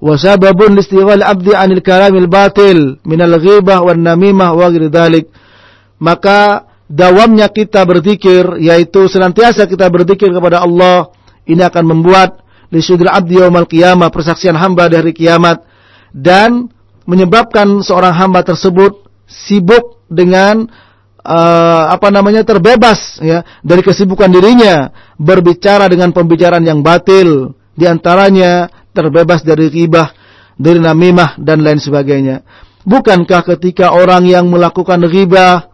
Abdi anil kalamil batil minal ghibah wan namimah wa ghairi dzalik maka dawamnya kita berzikir yaitu senantiasa kita berzikir kepada Allah ini akan membuat lisudil abdi yaumal qiyamah persaksian hamba dari kiamat dan menyebabkan seorang hamba tersebut sibuk dengan uh, apa namanya terbebas ya dari kesibukan dirinya berbicara dengan pembicaraan yang batil di antaranya terbebas dari ghibah, dari namimah dan lain sebagainya. Bukankah ketika orang yang melakukan riba,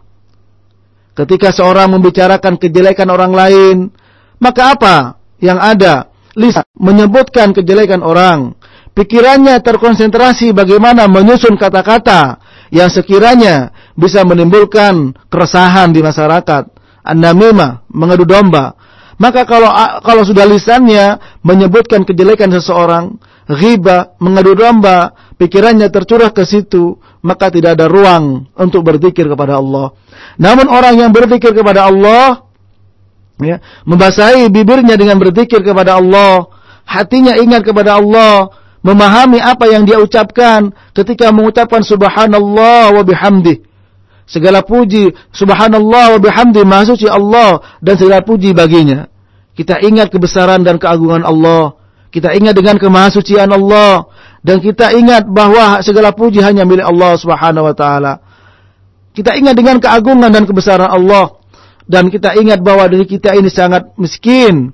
ketika seorang membicarakan kejelekan orang lain, maka apa yang ada? Lisan menyebutkan kejelekan orang. Pikirannya terkonsentrasi bagaimana menyusun kata-kata yang sekiranya bisa menimbulkan keresahan di masyarakat. An-namimah, mengadu domba. Maka kalau kalau sudah lisannya menyebutkan kejelekan seseorang, riba, mengadu domba, pikirannya tercurah ke situ, maka tidak ada ruang untuk berzikir kepada Allah. Namun orang yang berzikir kepada Allah, ya, membasahi bibirnya dengan berzikir kepada Allah, hatinya ingat kepada Allah, memahami apa yang dia ucapkan ketika mengucapkan subhanallah wa bihamdih. Segala puji subhanallah wa bihamdi maha suci Allah dan segala puji baginya. Kita ingat kebesaran dan keagungan Allah kita ingat dengan kemahasucian Allah dan kita ingat bahwa segala puji hanya milik Allah Subhanahu wa taala. Kita ingat dengan keagungan dan kebesaran Allah dan kita ingat bahwa diri kita ini sangat miskin.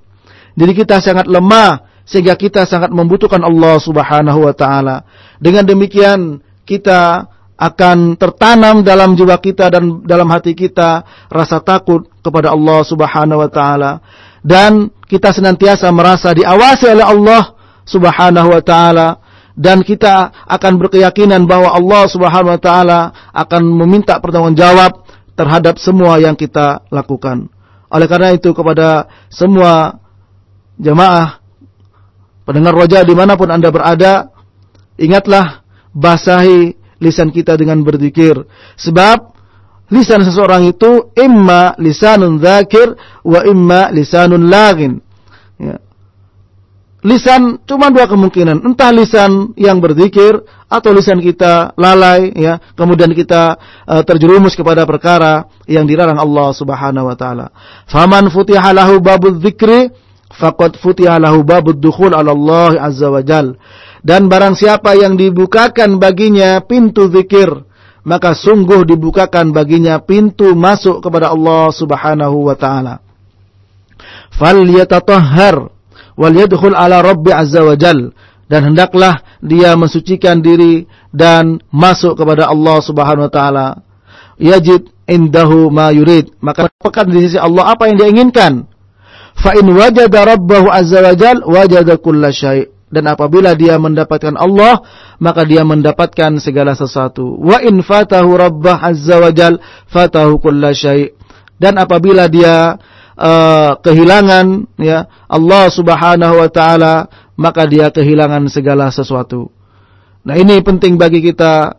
Diri kita sangat lemah sehingga kita sangat membutuhkan Allah Subhanahu wa taala. Dengan demikian kita akan tertanam dalam jiwa kita dan dalam hati kita rasa takut kepada Allah Subhanahu wa taala dan kita senantiasa merasa diawasi oleh Allah Subhanahu wa taala dan kita akan berkeyakinan bahwa Allah Subhanahu wa taala akan meminta pertanggungjawab terhadap semua yang kita lakukan. Oleh karena itu kepada semua jemaah pendengar roja di mana pun anda berada, ingatlah basahi lisan kita dengan berzikir. Sebab lisan seseorang itu imma lisanun dzakir wa imma lisanun lagin. Ya. Lisan cuma dua kemungkinan, entah lisan yang berzikir atau lisan kita lalai ya, kemudian kita uh, terjerumus kepada perkara yang dilarang Allah Subhanahu wa taala. Faman futiha lahu babudz dzikri faqad futiha lahu babud dukhul 'ala Allah azza wa jal. Dan barang siapa yang dibukakan baginya pintu zikir, maka sungguh dibukakan baginya pintu masuk kepada Allah Subhanahu wa taala. Fal yatatahhar wal yadkhul ala Rabbi azza wa jal. Dan hendaklah dia mensucikan diri dan masuk kepada Allah Subhanahu wa taala. Yajid indahu ma yurid, maka dapatkan di sisi Allah apa yang dia inginkan. Fa in wajada rabbahu azza wa jal wajada kulla syai' dan apabila dia mendapatkan Allah maka dia mendapatkan segala sesuatu. Wa in fatahu rabbah azza wajal fatahu kulla syai. Dan apabila dia uh, kehilangan ya Allah Subhanahu wa taala maka dia kehilangan segala sesuatu. Nah ini penting bagi kita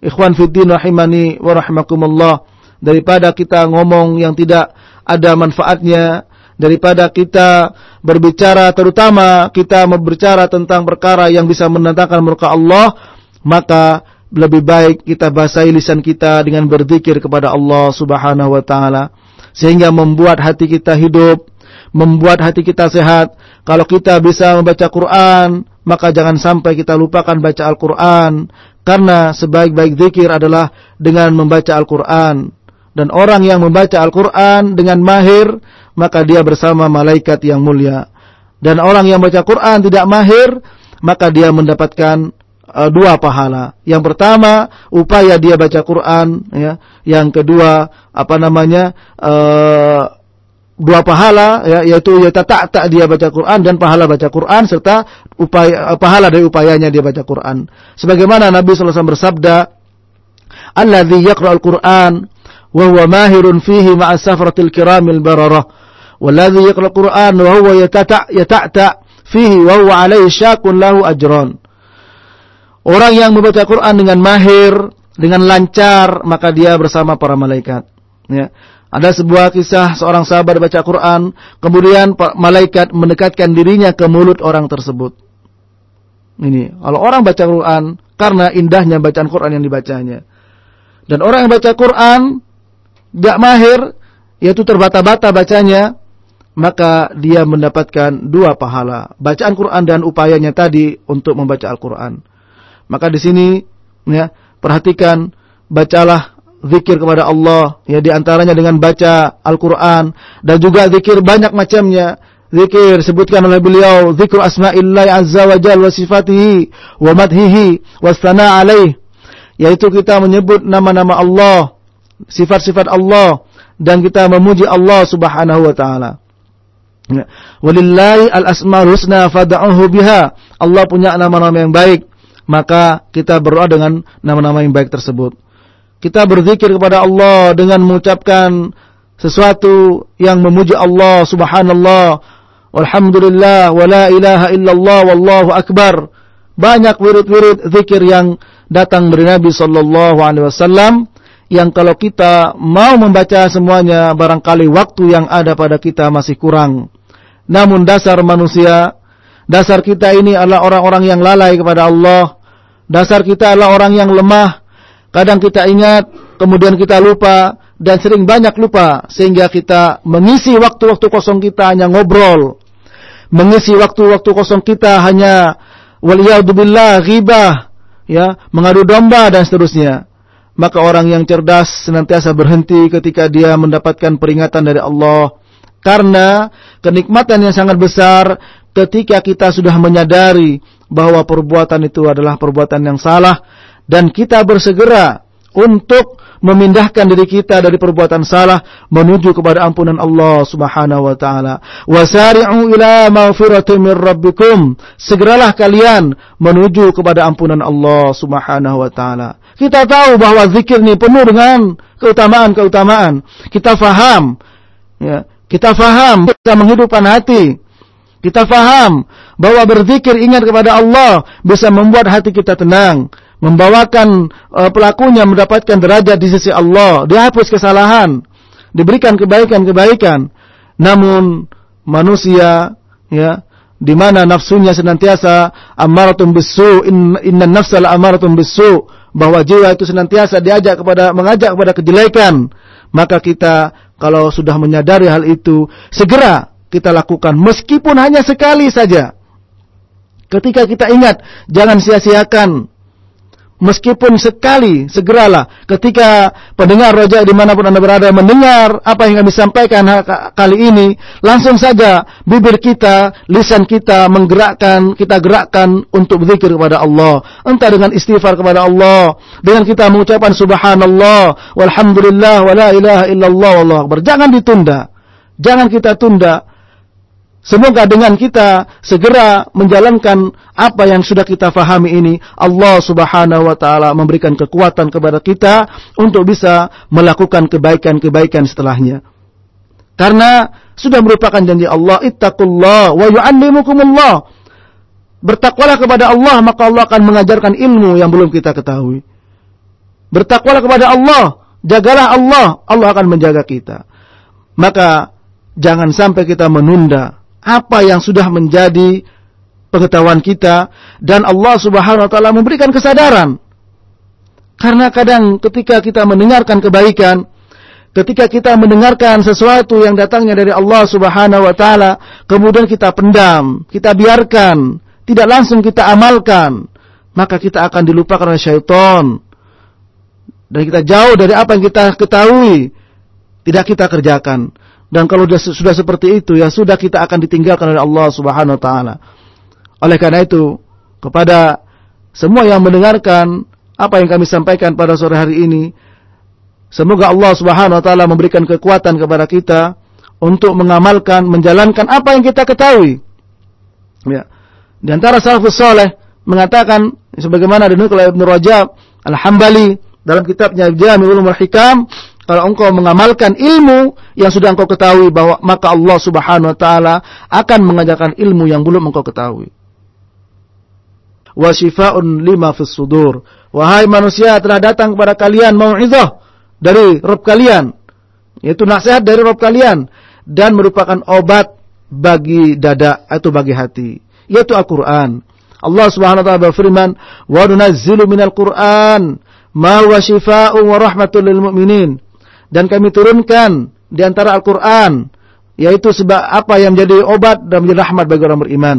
ikhwan fiddin rahimani wa rahimakumullah daripada kita ngomong yang tidak ada manfaatnya daripada kita berbicara terutama kita berbicara tentang perkara yang bisa mendatangkan murka Allah maka lebih baik kita basahi lisan kita dengan berzikir kepada Allah Subhanahu wa taala sehingga membuat hati kita hidup membuat hati kita sehat. Kalau kita bisa membaca Quran maka jangan sampai kita lupakan baca Al-Quran. Karena sebaik-baik zikir adalah dengan membaca Al-Quran. Dan orang yang membaca Al-Quran dengan mahir maka dia bersama malaikat yang mulia. Dan orang yang baca Quran tidak mahir, maka dia mendapatkan Eh, dua pahala. Yang pertama upaya dia baca Quran, ya. Yang kedua apa namanya eh, dua pahala ya yaitu ya tak tak dia baca Quran dan pahala baca Quran serta upaya eh, pahala dari upayanya dia baca Quran. Sebagaimana Nabi sallallahu alaihi wasallam bersabda, "Allazi yaqra'ul Quran wahua mahirun fihi ma'asafratil kiramil bararah, wallazi yaqra'ul Quran wa huwa yatata yatata fihi wa huwa alaihi syakun lahu ajran." Orang yang membaca Quran dengan mahir, dengan lancar, maka dia bersama para malaikat. Ya. Ada sebuah kisah seorang sahabat baca Quran, kemudian malaikat mendekatkan dirinya ke mulut orang tersebut. Ini, kalau orang baca Quran, karena indahnya bacaan Quran yang dibacanya. Dan orang yang baca Quran, gak mahir, yaitu terbata-bata bacanya, maka dia mendapatkan dua pahala. Bacaan Quran dan upayanya tadi untuk membaca Al-Quran. Maka di sini ya, perhatikan bacalah zikir kepada Allah ya di antaranya dengan baca Al-Qur'an dan juga zikir banyak macamnya. Zikir sebutkan oleh beliau zikru asma'illah azza wa jalla wa sifatihi wa madhihi wa alaih. yaitu kita menyebut nama-nama Allah, sifat-sifat Allah dan kita memuji Allah Subhanahu wa taala. Ya. Walillahi al-asmaul husna fad'uhu biha. Allah punya nama-nama yang baik, maka kita berdoa dengan nama-nama yang baik tersebut. Kita berzikir kepada Allah dengan mengucapkan sesuatu yang memuji Allah Subhanallah, walhamdulillah, wala ilaha illallah, wallahu akbar. Banyak wirid-wirid zikir yang datang dari Nabi sallallahu alaihi wasallam yang kalau kita mau membaca semuanya barangkali waktu yang ada pada kita masih kurang. Namun dasar manusia, dasar kita ini adalah orang-orang yang lalai kepada Allah. Dasar kita adalah orang yang lemah. Kadang kita ingat, kemudian kita lupa dan sering banyak lupa sehingga kita mengisi waktu-waktu kosong kita hanya ngobrol. Mengisi waktu-waktu kosong kita hanya waliyadzubillah ghibah ya, mengadu domba dan seterusnya. Maka orang yang cerdas senantiasa berhenti ketika dia mendapatkan peringatan dari Allah. Karena kenikmatan yang sangat besar ketika kita sudah menyadari bahwa perbuatan itu adalah perbuatan yang salah dan kita bersegera untuk memindahkan diri kita dari perbuatan salah menuju kepada ampunan Allah Subhanahu wa taala. Wasari'u ila maghfiratin min rabbikum. Segeralah kalian menuju kepada ampunan Allah Subhanahu wa taala. Kita tahu bahwa zikir ini penuh dengan keutamaan-keutamaan. Kita faham ya, kita faham kita menghidupkan hati. Kita faham bahwa berzikir ingat kepada Allah bisa membuat hati kita tenang membawakan uh, pelakunya mendapatkan derajat di sisi Allah, dihapus kesalahan, diberikan kebaikan-kebaikan. Namun manusia ya di mana nafsunya senantiasa amaratun bisu in, inna nafsal amaratun bisu bahwa jiwa itu senantiasa diajak kepada mengajak kepada kejelekan maka kita kalau sudah menyadari hal itu segera kita lakukan meskipun hanya sekali saja ketika kita ingat jangan sia-siakan Meskipun sekali, segeralah ketika pendengar roja di mana pun anda berada mendengar apa yang kami sampaikan kali ini, langsung saja bibir kita, lisan kita menggerakkan, kita gerakkan untuk berzikir kepada Allah. Entah dengan istighfar kepada Allah, dengan kita mengucapkan subhanallah, walhamdulillah, wala ilaha illallah, wallahu akbar. Jangan ditunda. Jangan kita tunda Semoga dengan kita segera menjalankan apa yang sudah kita fahami ini, Allah Subhanahu wa taala memberikan kekuatan kepada kita untuk bisa melakukan kebaikan-kebaikan setelahnya. Karena sudah merupakan janji Allah, ittaqullah wa yu'allimukumullah. Bertakwalah kepada Allah, maka Allah akan mengajarkan ilmu yang belum kita ketahui. Bertakwalah kepada Allah, jagalah Allah, Allah akan menjaga kita. Maka jangan sampai kita menunda apa yang sudah menjadi pengetahuan kita dan Allah Subhanahu wa taala memberikan kesadaran. Karena kadang ketika kita mendengarkan kebaikan, ketika kita mendengarkan sesuatu yang datangnya dari Allah Subhanahu wa taala, kemudian kita pendam, kita biarkan, tidak langsung kita amalkan, maka kita akan dilupakan oleh syaitan. Dan kita jauh dari apa yang kita ketahui, tidak kita kerjakan. Dan kalau sudah seperti itu ya sudah kita akan ditinggalkan oleh Allah Subhanahu wa taala. Oleh karena itu, kepada semua yang mendengarkan apa yang kami sampaikan pada sore hari ini, semoga Allah Subhanahu wa taala memberikan kekuatan kepada kita untuk mengamalkan, menjalankan apa yang kita ketahui. Ya. Di antara salafus saleh mengatakan sebagaimana dinukil oleh Ibnu Rajab Al-Hambali dalam kitabnya Jami'ul Hikam kalau engkau mengamalkan ilmu yang sudah engkau ketahui bahwa maka Allah Subhanahu wa taala akan mengajarkan ilmu yang belum engkau ketahui. Wa syifaa'un lima fis sudur. Wahai manusia telah datang kepada kalian mau'izah dari Rabb kalian, yaitu nasihat dari Rabb kalian dan merupakan obat bagi dada atau bagi hati, yaitu Al-Qur'an. Allah Subhanahu wa taala berfirman, "Wa nunazzilu minal Qur'an ma huwa syifaa'un wa rahmatul lil mu'minin." Dan kami turunkan di antara Al-Qur'an yaitu sebab apa yang menjadi obat dan menjadi rahmat bagi orang beriman.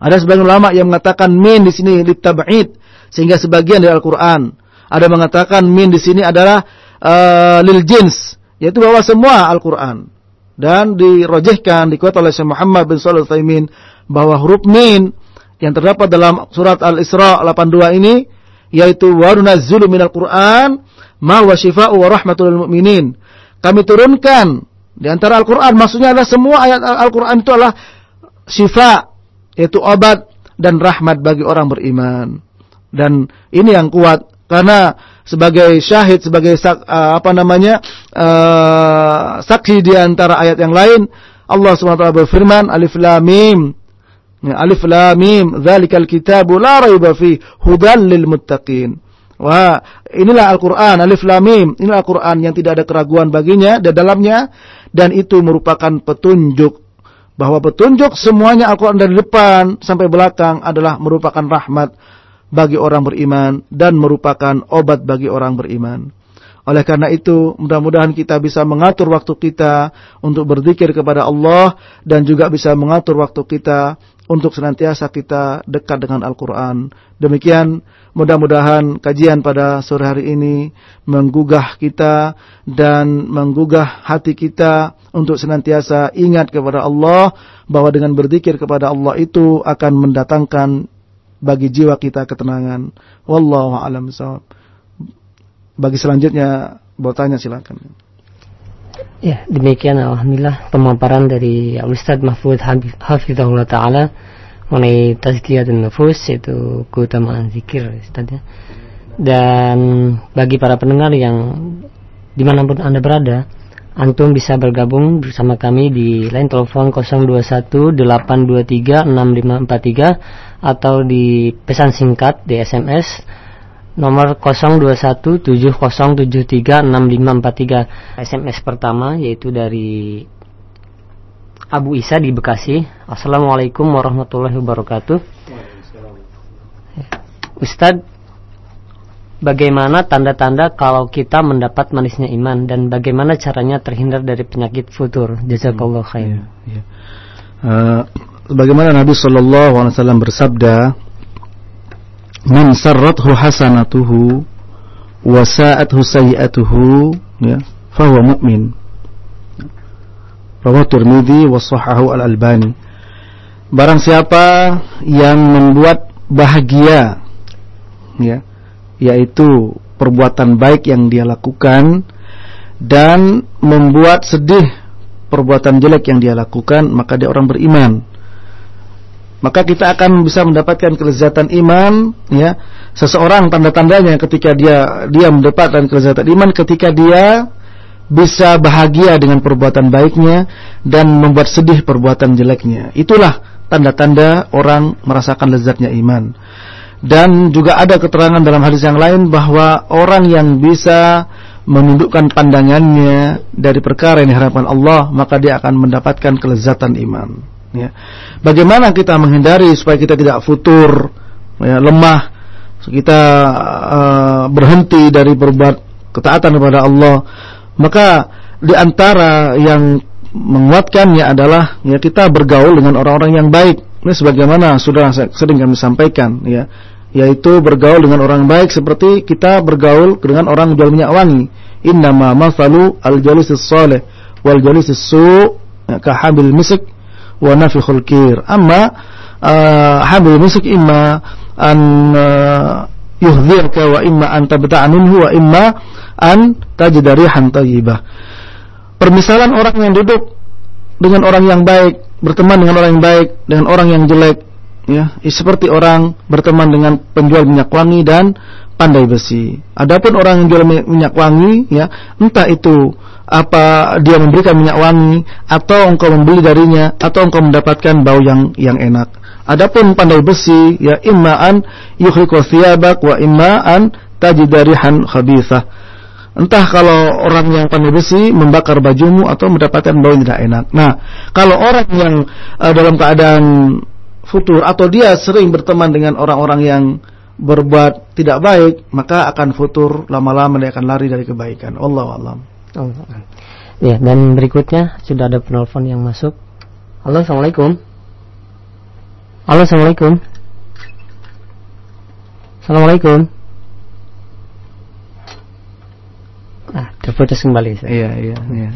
Ada sebagian ulama yang mengatakan min di sini litab'id sehingga sebagian dari Al-Qur'an. Ada mengatakan min di sini adalah uh, lil jins yaitu bahwa semua Al-Qur'an. Dan dirojehkan dikuat oleh Syekh Muhammad bin Shalih Al bahwa huruf min yang terdapat dalam surat Al-Isra 82 ini yaitu wa nunazzilu minal Qur'an ma wa syifaa'u wa rahmatul mu'minin. Kami turunkan di antara Al-Qur'an maksudnya adalah semua ayat Al-Qur'an itu adalah syifa yaitu obat dan rahmat bagi orang beriman. Dan ini yang kuat karena sebagai syahid sebagai uh, apa namanya uh, saksi di antara ayat yang lain Allah SWT berfirman alif lam mim ya, alif lam mim dzalikal kitabu la raiba fi hudan lil muttaqin Wah, inilah Al-Qur'an alif lam mim, inilah Al-Qur'an yang tidak ada keraguan baginya di dalamnya. Dan itu merupakan petunjuk. Bahwa petunjuk semuanya Al-Qur'an dari depan sampai belakang adalah merupakan rahmat bagi orang beriman dan merupakan obat bagi orang beriman. Oleh karena itu, mudah-mudahan kita bisa mengatur waktu kita untuk berzikir kepada Allah dan juga bisa mengatur waktu kita untuk senantiasa kita dekat dengan Al-Quran. Demikian, mudah-mudahan kajian pada sore hari ini menggugah kita dan menggugah hati kita untuk senantiasa ingat kepada Allah bahwa dengan berzikir kepada Allah itu akan mendatangkan bagi jiwa kita ketenangan. Wallahu a'lam. Bagi selanjutnya bertanya silakan. Ya, demikian alhamdulillah pemaparan dari Ustaz Mahfud Hafizahullah taala mengenai tazkiyatun nufus yaitu keutamaan zikir Ustaz ya. Dan bagi para pendengar yang di mana pun Anda berada, Antum bisa bergabung bersama kami di line telepon 021 823 6543 atau di pesan singkat di SMS nomor 021 7073 6543 SMS pertama yaitu dari Abu Isa di Bekasi Assalamualaikum warahmatullahi wabarakatuh Ustadz bagaimana tanda-tanda kalau kita mendapat manisnya iman dan bagaimana caranya terhindar dari penyakit futur. Jazakallah khair. Ya, ya. Uh, bagaimana Nabi sallallahu alaihi wasallam bersabda, "Man sarrathu hasanatuhu wa sa'athu sayyi'atuhu," ya, fahuwa mu'min. Rawahu Tirmidzi wa sahahu Al-Albani. Barang siapa yang membuat bahagia ya yaitu perbuatan baik yang dia lakukan dan membuat sedih perbuatan jelek yang dia lakukan maka dia orang beriman maka kita akan bisa mendapatkan kelezatan iman ya. Seseorang tanda-tandanya ketika dia dia mendapatkan kelezatan iman ketika dia bisa bahagia dengan perbuatan baiknya dan membuat sedih perbuatan jeleknya. Itulah tanda-tanda orang merasakan lezatnya iman. Dan juga ada keterangan dalam hadis yang lain bahwa orang yang bisa menundukkan pandangannya dari perkara yang diharapkan Allah, maka dia akan mendapatkan kelezatan iman. Ya. Bagaimana kita menghindari supaya kita tidak futur, ya, lemah, kita uh, berhenti dari berbuat ketaatan kepada Allah, maka di antara yang menguatkannya adalah ya kita bergaul dengan orang-orang yang baik. Ini sebagaimana sudah sering kami sampaikan ya yaitu bergaul dengan orang baik seperti kita bergaul dengan orang jual minyak wangi. Innama masalu al-jalisis salih wal jalisis su ya, ka habil misik wa nafikhul kir. Amma uh, habil misik imma an uh, yuhdhirka wa imma an tabta'a minhu wa imma an tajida rihan thayyibah. Permisalan orang yang duduk dengan orang yang baik, berteman dengan orang yang baik, dengan orang yang jelek, ya seperti orang berteman dengan penjual minyak wangi dan pandai besi. Adapun orang yang jual minyak wangi ya entah itu apa dia memberikan minyak wangi atau engkau membeli darinya atau engkau mendapatkan bau yang yang enak. Adapun pandai besi ya immaan yukhriqu thiyabak wa immaan tajidarihan khabithah. Entah kalau orang yang pandai besi membakar bajumu atau mendapatkan bau yang tidak enak. Nah, kalau orang yang uh, dalam keadaan futur atau dia sering berteman dengan orang-orang yang berbuat tidak baik, maka akan futur lama-lama dia akan lari dari kebaikan. Allah alam. Oh, ya, dan berikutnya sudah ada penelpon yang masuk. Halo, assalamualaikum. Halo, assalamualaikum. Assalamualaikum. Ah, terputus kembali. Iya, iya, iya.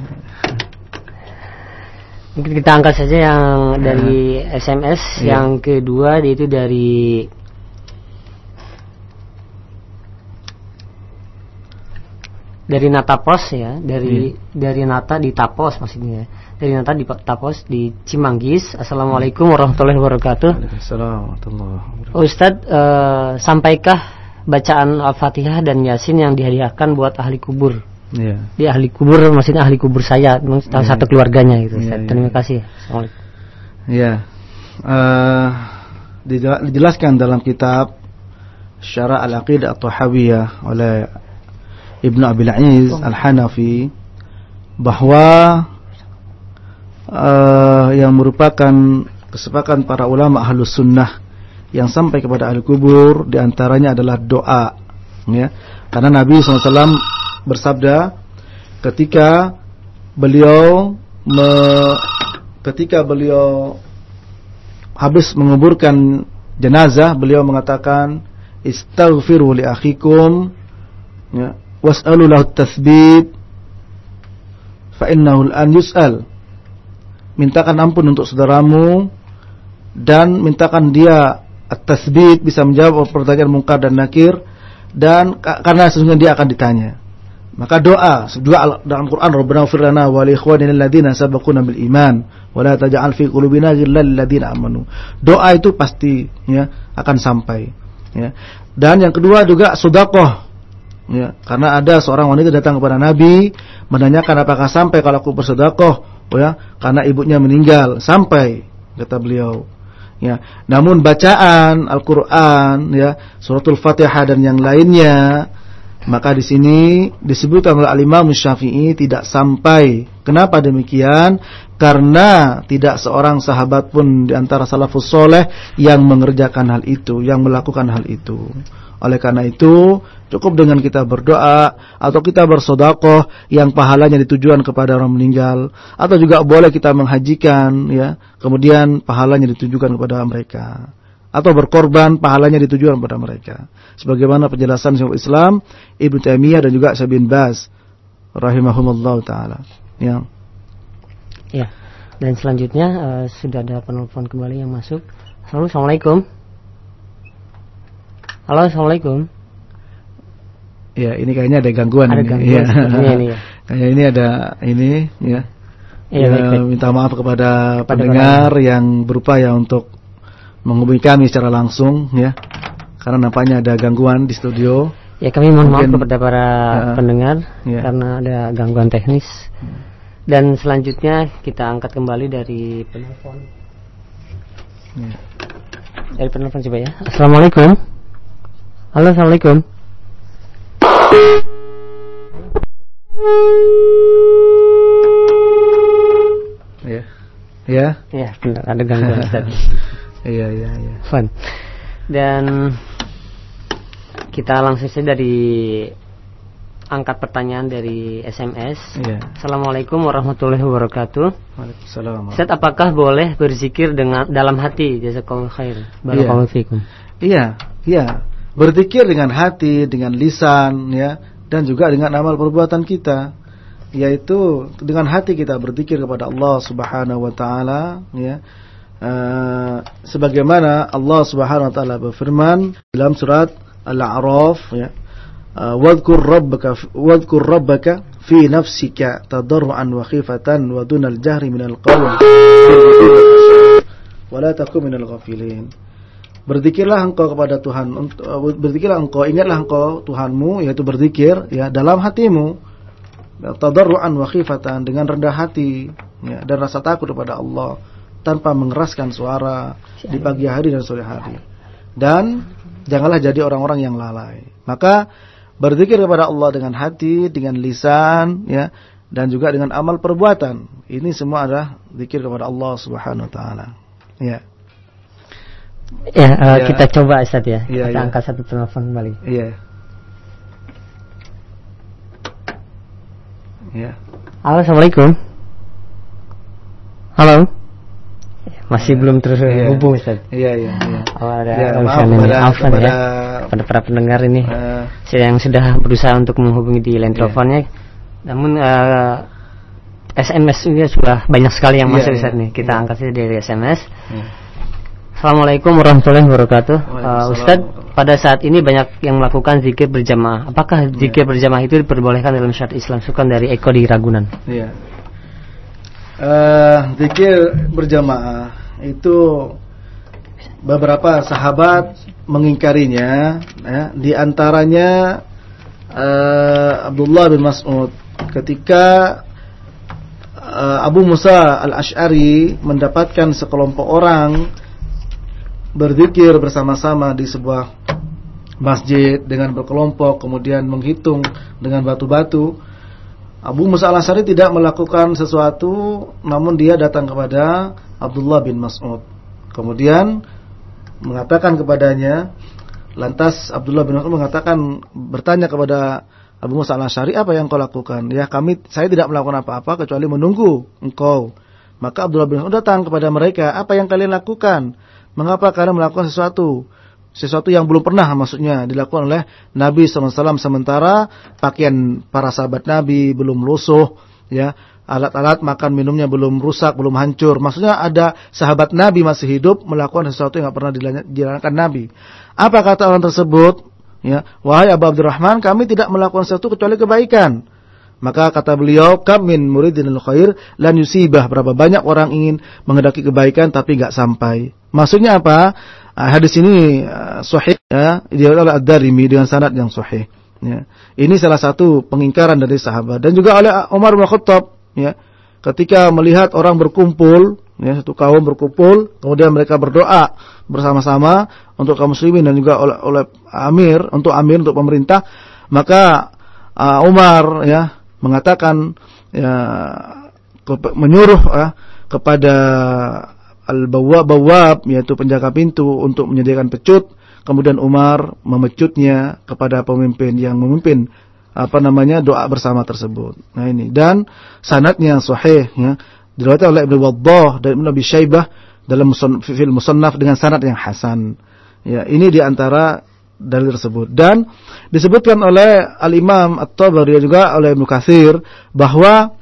Mungkin kita angkat saja yang dari. SMS, yeah. yang kedua itu dari dari Nata Pos ya, dari hmm. dari Nata di Tapos maksudnya. Dari Nata di Tapos di Cimanggis. Assalamualaikum warahmatullahi wabarakatuh. Assalamualaikum. Ustadz, uh, sampaikah bacaan Al-Fatihah dan Yasin yang dihadiahkan buat ahli kubur? Yeah. Di ahli kubur maksudnya ahli kubur saya, yeah. satu keluarganya gitu. Yeah, yeah. Terima kasih. Assalamualaikum. Ya. Uh, dijelaskan dalam kitab Syara Al-Aqidah atau Hawiyah oleh Ibnu Abil Aziz Al-Hanafi bahwa uh, yang merupakan kesepakatan para ulama ahlus sunnah yang sampai kepada ahli kubur di antaranya adalah doa ya karena Nabi SAW bersabda ketika beliau me, ketika beliau habis menguburkan jenazah beliau mengatakan istaghfiru li akhikum ya was'alu lahu tasbit fa innahu an yus'al. Mintakan ampun untuk saudaramu dan mintakan dia at-tasbit bisa menjawab pertanyaan mungkar dan nakir dan karena sesungguhnya dia akan ditanya maka doa doa dalam Quran Rabbana ighfir lana wa li ikhwanina alladziina sabaquna bil iman wa la taj'al fi qulubina ghillan lil ladzina amanu. Doa itu pasti ya akan sampai ya. Dan yang kedua juga sedekah Ya, karena ada seorang wanita datang kepada Nabi menanyakan apakah sampai kalau aku bersedekah, oh ya, karena ibunya meninggal. Sampai kata beliau. Ya, namun bacaan Al-Qur'an ya, suratul Fatihah dan yang lainnya maka di sini disebutkan oleh Al-Imam Syafi'i tidak sampai. Kenapa demikian? Karena tidak seorang sahabat pun di antara salafus soleh yang mengerjakan hal itu, yang melakukan hal itu. Oleh karena itu, cukup dengan kita berdoa atau kita bersodakoh yang pahalanya ditujukan kepada orang meninggal, atau juga boleh kita menghajikan, ya, kemudian pahalanya ditujukan kepada mereka, atau berkorban pahalanya ditujukan kepada mereka. Sebagaimana penjelasan Syaikhul Islam Ibnu Taimiyah dan juga Sabin Baz rahimahumullah taala. Ya. Ya. Dan selanjutnya uh, sudah ada penelpon kembali yang masuk. Halo, Assalamualaikum. Halo, assalamualaikum. Ya, ini kayaknya ada gangguan. Ada gangguan. Ya. Ini, ini ya. Kayak ini ada ini ya. Ya, ya baik, minta maaf kepada Pada pendengar pada yang berupaya untuk menghubungi kami secara langsung ya. Karena nampaknya ada gangguan di studio. Ya, kami mohon maaf kepada para ya, pendengar ya. karena ada gangguan teknis. Dan selanjutnya kita angkat kembali dari penelpon. Ya. Dari penelpon coba ya. Assalamualaikum. Halo, Assalamualaikum. Ya. Ya. Ya, benar ada gangguan Ustaz. Iya, iya, iya. Fun. Dan kita langsung saja dari angkat pertanyaan dari SMS. Ya. Assalamualaikum warahmatullahi wabarakatuh. Waalaikumsalam. Ustaz, apakah boleh berzikir dengan dalam hati? Jazakallahu khair. Barakallahu ya. fikum. Iya, iya berzikir dengan hati, dengan lisan ya dan juga dengan amal perbuatan kita yaitu dengan hati kita berzikir kepada Allah Subhanahu wa taala ya uh, sebagaimana Allah Subhanahu wa taala berfirman dalam surat Al-A'raf ya uh, wadhkur rabbaka wadhkur rabbaka fi nafsika tadarruan wa khifatan wa dunal jahri minal qawl wa la takun minal ghafilin. Berzikirlah engkau kepada Tuhan, uh, berzikirlah engkau, ingatlah engkau Tuhanmu yaitu berzikir ya dalam hatimu. Tadarruan wa khifatan dengan rendah hati ya, dan rasa takut kepada Allah tanpa mengeraskan suara di pagi hari dan sore hari. Dan janganlah jadi orang-orang yang lalai. Maka berzikir kepada Allah dengan hati, dengan lisan ya dan juga dengan amal perbuatan. Ini semua adalah zikir kepada Allah Subhanahu wa taala. Ya. Ya, uh, ya. kita coba Ustaz ya. ya kita ya. angkat satu telepon kembali. Iya. Ya. Halo, Assalamualaikum. Halo. Masih ya. belum terhubung ya. Ustaz. Iya, iya, iya. Oh, ada ya, maaf, kepada, maaf kepada, ya. Pada para pendengar ini uh, yang sudah berusaha untuk menghubungi di line ya. teleponnya. Namun uh, eh, SMS juga sudah banyak sekali yang masuk Ustaz nih. Kita angkat saja dari SMS. Assalamualaikum warahmatullahi wabarakatuh. Uh, Ustadz, pada saat ini banyak yang melakukan zikir berjamaah. Apakah iya. zikir berjamaah itu diperbolehkan dalam syariat Islam? Sukan dari Eko di Ragunan. Iya. Uh, zikir berjamaah itu beberapa sahabat mengingkarinya. Ya. Di antaranya uh, Abdullah bin Mas'ud ketika uh, Abu Musa al Ashari mendapatkan sekelompok orang berzikir bersama-sama di sebuah masjid dengan berkelompok kemudian menghitung dengan batu-batu Abu Musa al-Asari tidak melakukan sesuatu namun dia datang kepada Abdullah bin Mas'ud. Kemudian mengatakan kepadanya lantas Abdullah bin Mas'ud mengatakan bertanya kepada Abu Musa al-Asari apa yang kau lakukan? Ya kami saya tidak melakukan apa-apa kecuali menunggu engkau. Maka Abdullah bin Mas'ud datang kepada mereka apa yang kalian lakukan? Mengapa? Karena melakukan sesuatu? Sesuatu yang belum pernah maksudnya dilakukan oleh Nabi SAW sementara pakaian para sahabat Nabi belum lusuh ya alat-alat makan minumnya belum rusak belum hancur maksudnya ada sahabat Nabi masih hidup melakukan sesuatu yang tidak pernah dijalankan Nabi apa kata orang tersebut ya wahai Abu Abdurrahman kami tidak melakukan sesuatu kecuali kebaikan maka kata beliau, kam min muridinil khair lan yusibah. Berapa banyak orang ingin mengendaki kebaikan tapi nggak sampai. Maksudnya apa? Uh, hadis ini uh, sahih ya, diriwayatkan oleh Ad-Darimi dengan sanad yang sahih. Ya. Ini salah satu pengingkaran dari sahabat dan juga oleh Umar bin Khattab ya. Ketika melihat orang berkumpul, ya, satu kaum berkumpul, kemudian mereka berdoa bersama-sama untuk kaum muslimin dan juga oleh, oleh amir, untuk amir, untuk pemerintah, maka uh, Umar ya mengatakan ya menyuruh ya, kepada al-bawwab yaitu penjaga pintu untuk menyediakan pecut kemudian Umar memecutnya kepada pemimpin yang memimpin apa namanya doa bersama tersebut. Nah ini dan sanadnya sahih ya diriwayatkan oleh Ibnu Waddah dan Ibnu Abi Syaibah dalam fil musannaf dengan sanad yang hasan. Ya, ini di antara dalil tersebut dan disebutkan oleh Al-Imam At-Tabari juga oleh Ibnu Katsir bahwa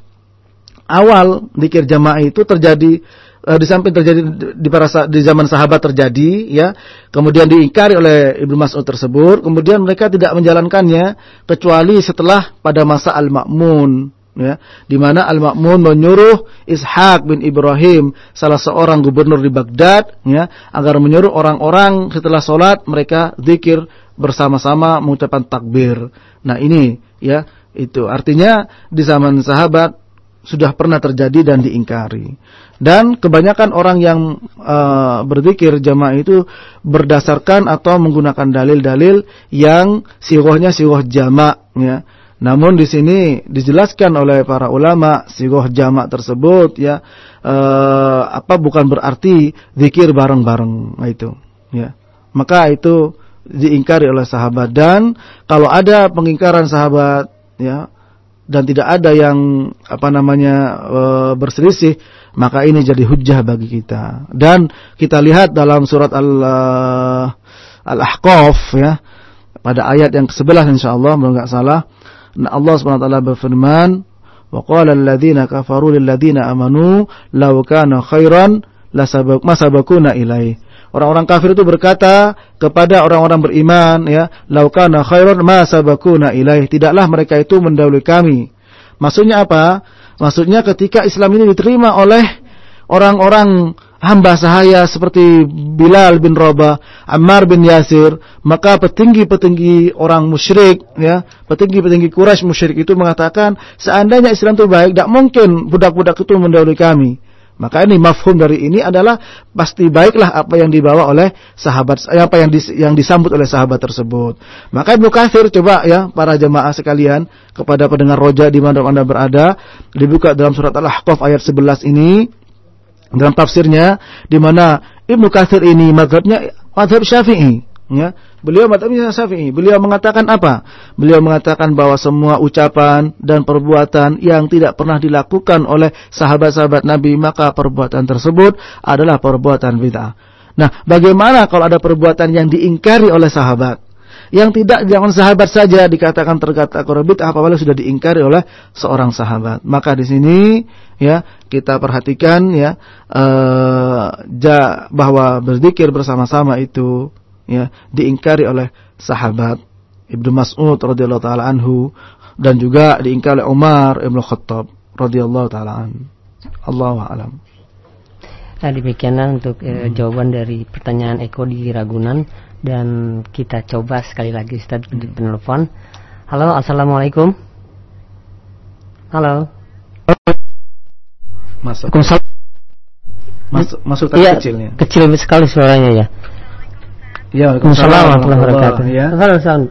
awal dikir jamaah itu terjadi uh, di samping terjadi di para di zaman sahabat terjadi ya kemudian diingkari oleh Ibnu Mas'ud tersebut kemudian mereka tidak menjalankannya kecuali setelah pada masa Al-Ma'mun ya di mana Al-Ma'mun menyuruh Ishaq bin Ibrahim salah seorang gubernur di Baghdad ya agar menyuruh orang-orang setelah sholat mereka zikir bersama-sama mengucapkan takbir. Nah, ini ya itu artinya di zaman sahabat sudah pernah terjadi dan diingkari. Dan kebanyakan orang yang uh, berzikir jamaah itu berdasarkan atau menggunakan dalil-dalil yang sirohnya siroh jamak ya namun di sini dijelaskan oleh para ulama sigoh jamak tersebut ya eh, apa bukan berarti zikir bareng-bareng nah, itu ya. Maka itu diingkari oleh sahabat dan kalau ada pengingkaran sahabat ya dan tidak ada yang apa namanya e, berselisih maka ini jadi hujah bagi kita dan kita lihat dalam surat al uh, al ahqaf ya pada ayat yang ke-11 insyaallah kalau enggak salah Allah SWT berfirman, "Wa qala alladziina kafaru lil ladziina amanu law kana khairan lasabaq masabakuna ilai." Orang-orang kafir itu berkata kepada orang-orang beriman ya, "Law kana khairan masabakuna ilai." Tidaklah mereka itu mendahului kami. Maksudnya apa? Maksudnya ketika Islam ini diterima oleh orang-orang hamba sahaya seperti Bilal bin Rabah, Ammar bin Yasir, maka petinggi-petinggi orang musyrik, ya, petinggi-petinggi Quraisy musyrik itu mengatakan, seandainya Islam itu baik, tidak mungkin budak-budak itu mendahului kami. Maka ini mafhum dari ini adalah pasti baiklah apa yang dibawa oleh sahabat apa yang dis, yang disambut oleh sahabat tersebut. Maka Ibnu Katsir coba ya para jemaah sekalian kepada pendengar roja di mana Anda berada dibuka dalam surat Al-Ahqaf ayat 11 ini dalam tafsirnya di mana Ibnu Katsir ini mazhabnya mazhab Syafi'i ya beliau mazhabnya Syafi'i. Beliau mengatakan apa? Beliau mengatakan bahwa semua ucapan dan perbuatan yang tidak pernah dilakukan oleh sahabat-sahabat Nabi maka perbuatan tersebut adalah perbuatan bid'ah. Nah bagaimana kalau ada perbuatan yang diingkari oleh sahabat? Yang tidak jangan sahabat saja dikatakan terkata bid'ah apabila sudah diingkari oleh seorang sahabat. Maka di sini ya kita perhatikan ya ja, bahwa berzikir bersama-sama itu ya diingkari oleh sahabat Ibnu Mas'ud radhiyallahu taala anhu dan juga diingkari oleh Umar Ibnu Khattab radhiyallahu taala an. Allahu a'lam. Nah, demikianlah untuk eh, hmm. jawaban dari pertanyaan Eko di Ragunan dan kita coba sekali lagi Ustaz hmm. penelpon. Halo, Assalamualaikum. Halo. Masuk. Masuk, masuk tadi iya, kecilnya. Kecil sekali suaranya ya. Ya, Waalaikumsalam warahmatullahi wabarakatuh. Ya. Ustaz.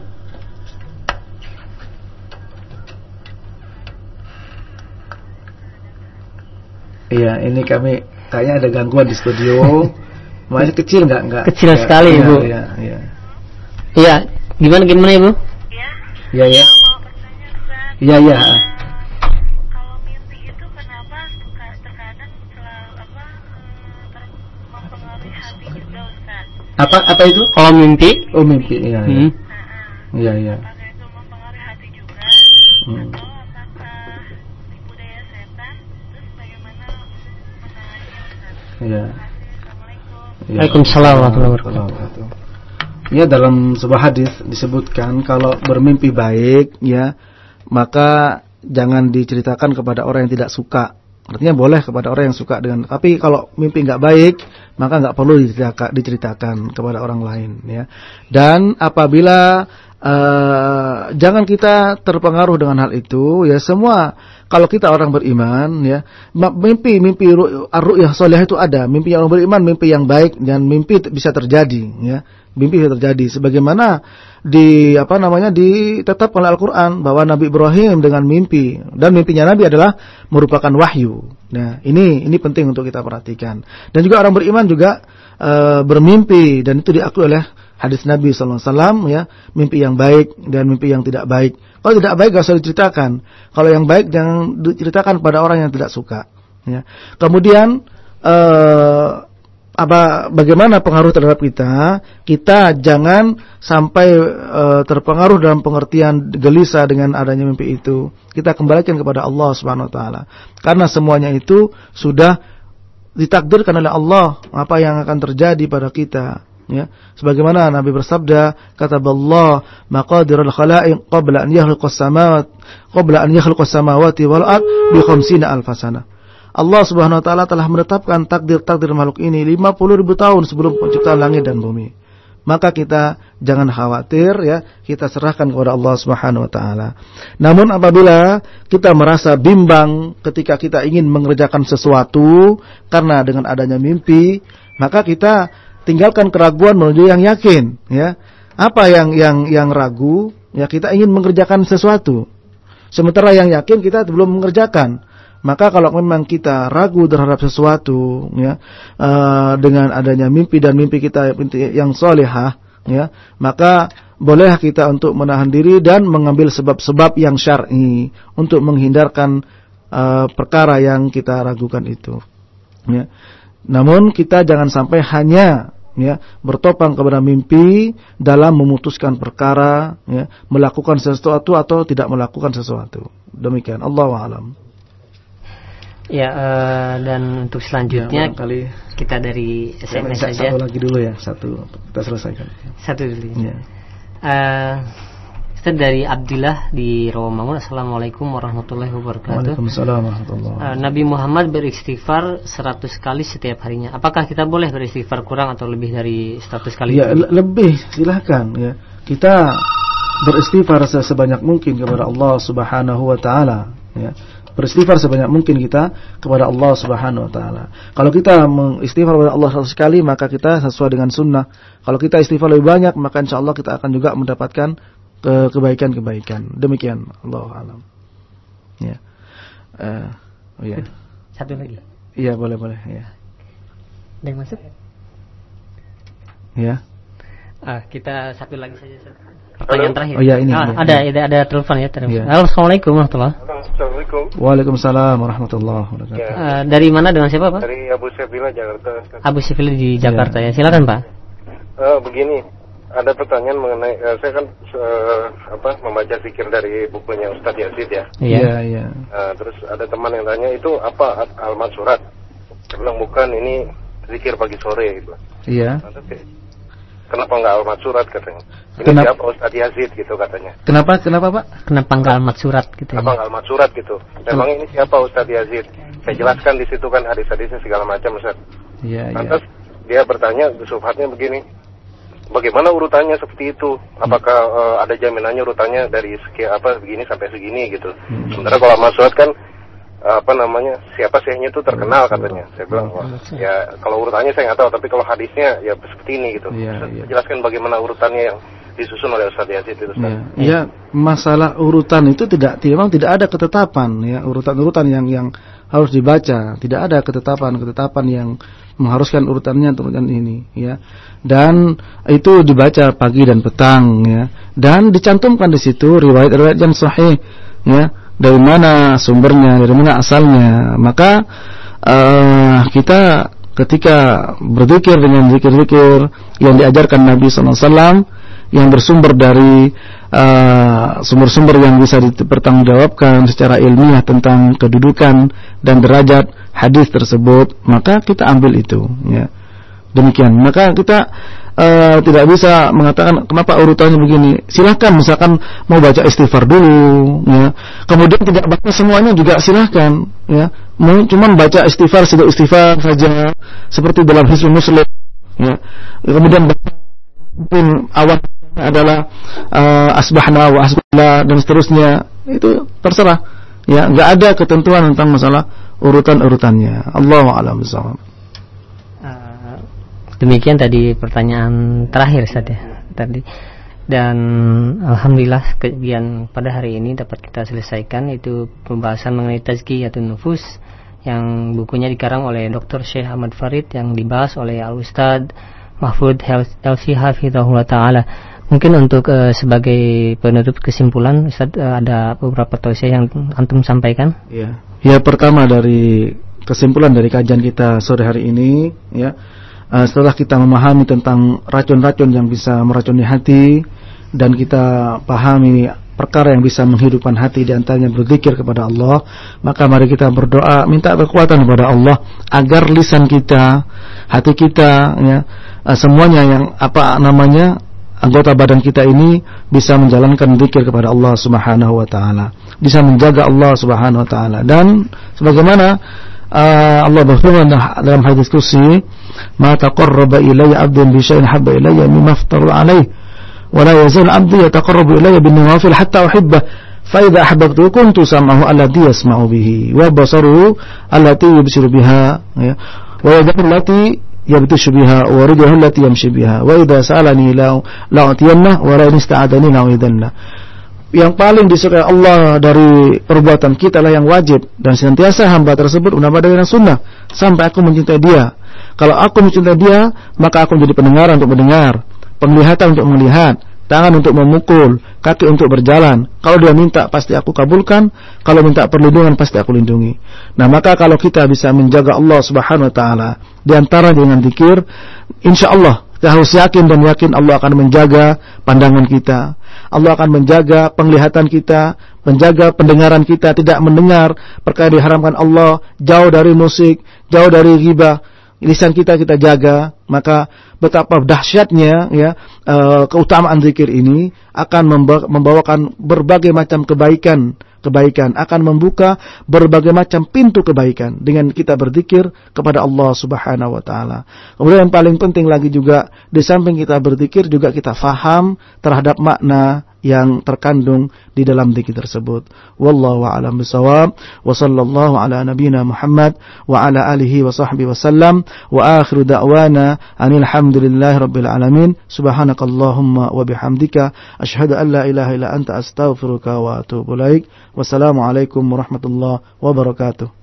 Iya, ini kami kayaknya ada gangguan di studio. Masih kecil nggak nggak? Kecil ya, sekali ya, ibu. Iya, iya. Iya, gimana gimana ibu? Iya. Iya ya. Iya iya. Kalau mimpi itu kenapa terkadang selalu apa eh, mempengaruhi hati juga Ustaz? Apa apa itu? Oh mimpi? Oh mimpi, iya. Iya hmm. iya. iya. Hmm. Atau apakah tipu daya setan? Terus bagaimana menanganinya Ustaz? Iya. Assalamualaikum. Waalaikumsalam warahmatullahi wabarakatuh. Ya dalam sebuah hadis disebutkan kalau bermimpi baik ya maka jangan diceritakan kepada orang yang tidak suka. Artinya boleh kepada orang yang suka dengan tapi kalau mimpi nggak baik maka nggak perlu diceritakan, kepada orang lain ya. Dan apabila uh, jangan kita terpengaruh dengan hal itu ya semua kalau kita orang beriman ya mimpi mimpi ru'yah soleh itu ada mimpi yang orang beriman mimpi yang baik dan mimpi bisa terjadi ya mimpi bisa terjadi sebagaimana di apa namanya ditetapkan oleh Al-Qur'an bahwa Nabi Ibrahim dengan mimpi dan mimpinya Nabi adalah merupakan wahyu. Nah, ini ini penting untuk kita perhatikan. Dan juga orang beriman juga e, bermimpi dan itu diakui oleh hadis Nabi wasallam ya, mimpi yang baik dan mimpi yang tidak baik. Kalau tidak baik gak usah diceritakan. Kalau yang baik jangan diceritakan pada orang yang tidak suka, ya. Kemudian eh apa bagaimana pengaruh terhadap kita kita jangan sampai e, terpengaruh dalam pengertian gelisah dengan adanya mimpi itu kita kembalikan kepada Allah Subhanahu wa taala karena semuanya itu sudah ditakdirkan oleh Allah apa yang akan terjadi pada kita ya sebagaimana Nabi bersabda kata Allah maqadirul khalaiq qabla an yakhluqas samawati qabla an yakhluqas samawati wal ard bi 50 alfasana Allah Subhanahu wa taala telah menetapkan takdir-takdir makhluk ini 50 ribu tahun sebelum penciptaan langit dan bumi. Maka kita jangan khawatir ya, kita serahkan kepada Allah Subhanahu wa taala. Namun apabila kita merasa bimbang ketika kita ingin mengerjakan sesuatu karena dengan adanya mimpi, maka kita tinggalkan keraguan menuju yang yakin ya. Apa yang yang yang ragu? Ya kita ingin mengerjakan sesuatu. Sementara yang yakin kita belum mengerjakan. Maka kalau memang kita ragu terhadap sesuatu ya uh, dengan adanya mimpi dan mimpi kita yang solehah ya maka boleh kita untuk menahan diri dan mengambil sebab-sebab yang syar'i untuk menghindarkan uh, perkara yang kita ragukan itu ya namun kita jangan sampai hanya ya bertopang kepada mimpi dalam memutuskan perkara ya melakukan sesuatu atau tidak melakukan sesuatu demikian Allah alam Ya uh, dan untuk selanjutnya ya, kali kita dari SMS ya, saja. Satu lagi dulu ya, satu kita selesaikan. Satu dulu. Ya. Uh, dari Abdullah di Rawamangun. Assalamualaikum warahmatullahi wabarakatuh. Waalaikumsalam warahmatullahi wabarakatuh. Uh, Nabi Muhammad beristighfar 100 kali setiap harinya. Apakah kita boleh beristighfar kurang atau lebih dari 100 kali? Ya, le lebih silahkan ya. Kita beristighfar sebanyak mungkin kepada Allah Subhanahu wa taala ya beristighfar sebanyak mungkin kita kepada Allah Subhanahu wa taala. Kalau kita mengistighfar kepada Allah satu sekali maka kita sesuai dengan sunnah. Kalau kita istighfar lebih banyak maka insya Allah kita akan juga mendapatkan kebaikan-kebaikan. Demikian Allah alam. Ya. Uh, oh ya. Satu lagi. Iya, boleh boleh ya. Ada yang masuk? Ya. Ah, kita satu lagi saja. Pertanyaan terakhir. Oh iya ini. Ah, ini ada, ada ada telepon ya, telepon. Ya. Halo, Assalamualaikum warahmatullahi Assalamualaikum. Waalaikumsalam warahmatullahi wabarakatuh. Ya. Uh, dari mana dengan siapa, Pak? Dari Abu Sefila Jakarta. Abu Sifil di Jakarta ya. Silakan, Pak. Uh, begini, ada pertanyaan mengenai uh, saya kan uh, apa membaca zikir dari bukunya Ustadz Yazid ya. Iya, iya. Uh, terus ada teman yang tanya itu apa almat surat? Saya bilang bukan ini zikir pagi sore gitu. Iya. Nah, tapi kenapa nggak alamat surat katanya. Ini Kenapa? siapa Ustadz Yazid gitu katanya. Kenapa kenapa Pak? Kenapa nggak alamat surat gitu Kenapa ya? nggak alamat surat gitu. Memang ini siapa Ustadz Yazid. Saya jelaskan di situ kan hadis-hadisnya segala macam Ustadz. Iya, iya. Lantas dia bertanya, subhatnya begini. Bagaimana urutannya seperti itu? Apakah eh, ada jaminannya urutannya dari sekian apa begini sampai segini gitu? Hmm. Sementara kalau Mas Suat kan apa namanya siapa syekhnya itu terkenal katanya. Saya bilang wah ya kalau urutannya saya nggak tahu tapi kalau hadisnya ya seperti ini gitu. Ustaz, iya. Jelaskan bagaimana urutannya yang disusun oleh Ustaz Yazid itu Ustaz. Ya, ya, masalah urutan itu tidak memang tidak ada ketetapan ya urutan-urutan yang yang harus dibaca tidak ada ketetapan-ketetapan yang mengharuskan urutannya urutan ini ya. Dan itu dibaca pagi dan petang ya. Dan dicantumkan di situ riwayat-riwayat yang sahih ya dari mana sumbernya dari mana asalnya. Maka eh, kita ketika berzikir dengan zikir-zikir yang diajarkan Nabi SAW yang bersumber dari uh, sumber-sumber yang bisa dipertanggungjawabkan secara ilmiah tentang kedudukan dan derajat hadis tersebut, maka kita ambil itu. Ya. Demikian. Maka kita uh, tidak bisa mengatakan kenapa urutannya begini. Silahkan misalkan mau baca istighfar dulu, ya. Kemudian tidak baca semuanya juga silahkan, ya. Mau cuman baca istighfar sudah istighfar saja, seperti dalam Hisbul Muslim, ya. Kemudian baca awal adalah uh, asbahna wa asbahna dan seterusnya itu terserah. Ya nggak ada ketentuan tentang masalah urutan-urutannya. Allah a'lam Eh, demikian tadi pertanyaan terakhir Ustaz ya tadi. Dan alhamdulillah kegiatan pada hari ini dapat kita selesaikan itu pembahasan mengenai tazkiyatun nufus yang bukunya dikarang oleh Dr. Syekh Ahmad Farid yang dibahas oleh Al Ustad Mahfud Elsi Hafizahullah Ta'ala mungkin untuk eh, sebagai penutup kesimpulan Ustaz eh, ada beberapa tausiah yang antum sampaikan? Ya ya pertama dari kesimpulan dari kajian kita sore hari ini ya eh, setelah kita memahami tentang racun-racun yang bisa meracuni hati dan kita pahami perkara yang bisa menghidupkan hati di antaranya berzikir kepada Allah, maka mari kita berdoa minta kekuatan kepada Allah agar lisan kita, hati kita ya, semuanya yang apa namanya anggota badan kita ini bisa menjalankan zikir kepada Allah Subhanahu wa taala, bisa menjaga Allah Subhanahu wa taala dan sebagaimana uh, Allah berfirman dalam hadis kursi, "Ma taqarraba ilayya 'abdun bi syai'in habba ilayya mimma aftaru alayh, wa la yazal 'abdi yataqarrabu ilayya bin nawafil hatta uhibbah." فإذا أحببته كنت سمعه الذي يسمع به وبصره التي يبصر بها ya. ويده التي يبتش بها ورجله التي يمشي بها وإذا سألني لأعطينه ولئن استعاذني لأعيذنه yang paling disukai Allah dari perbuatan kita lah yang wajib dan senantiasa hamba tersebut menambah dengan sunnah sampai aku mencintai dia. Kalau aku mencintai dia, maka aku menjadi pendengar untuk mendengar, penglihatan untuk melihat, tangan untuk memukul, kaki untuk berjalan. Kalau dia minta pasti aku kabulkan, kalau minta perlindungan pasti aku lindungi. Nah, maka kalau kita bisa menjaga Allah Subhanahu wa taala di antara dengan zikir, insya Allah kita harus yakin dan yakin Allah akan menjaga pandangan kita. Allah akan menjaga penglihatan kita, menjaga pendengaran kita, tidak mendengar perkara diharamkan Allah, jauh dari musik, jauh dari ghibah. Lisan kita kita jaga, maka betapa dahsyatnya ya uh, keutamaan zikir ini akan membawakan berbagai macam kebaikan kebaikan akan membuka berbagai macam pintu kebaikan dengan kita berzikir kepada Allah Subhanahu wa taala. Kemudian yang paling penting lagi juga di samping kita berzikir juga kita faham terhadap makna yang terkandung di dalam zikir tersebut. Wallahu a'lam bishawab wa sallallahu ala nabiyyina Muhammad wa ala alihi wa sahbihi wasallam wa akhiru da'wana anil hamdulillahi rabbil alamin subhanakallahumma wa bihamdika asyhadu an la ilaha illa anta astaghfiruka wa atubu ilaik. Wassalamualaikum warahmatullahi wabarakatuh.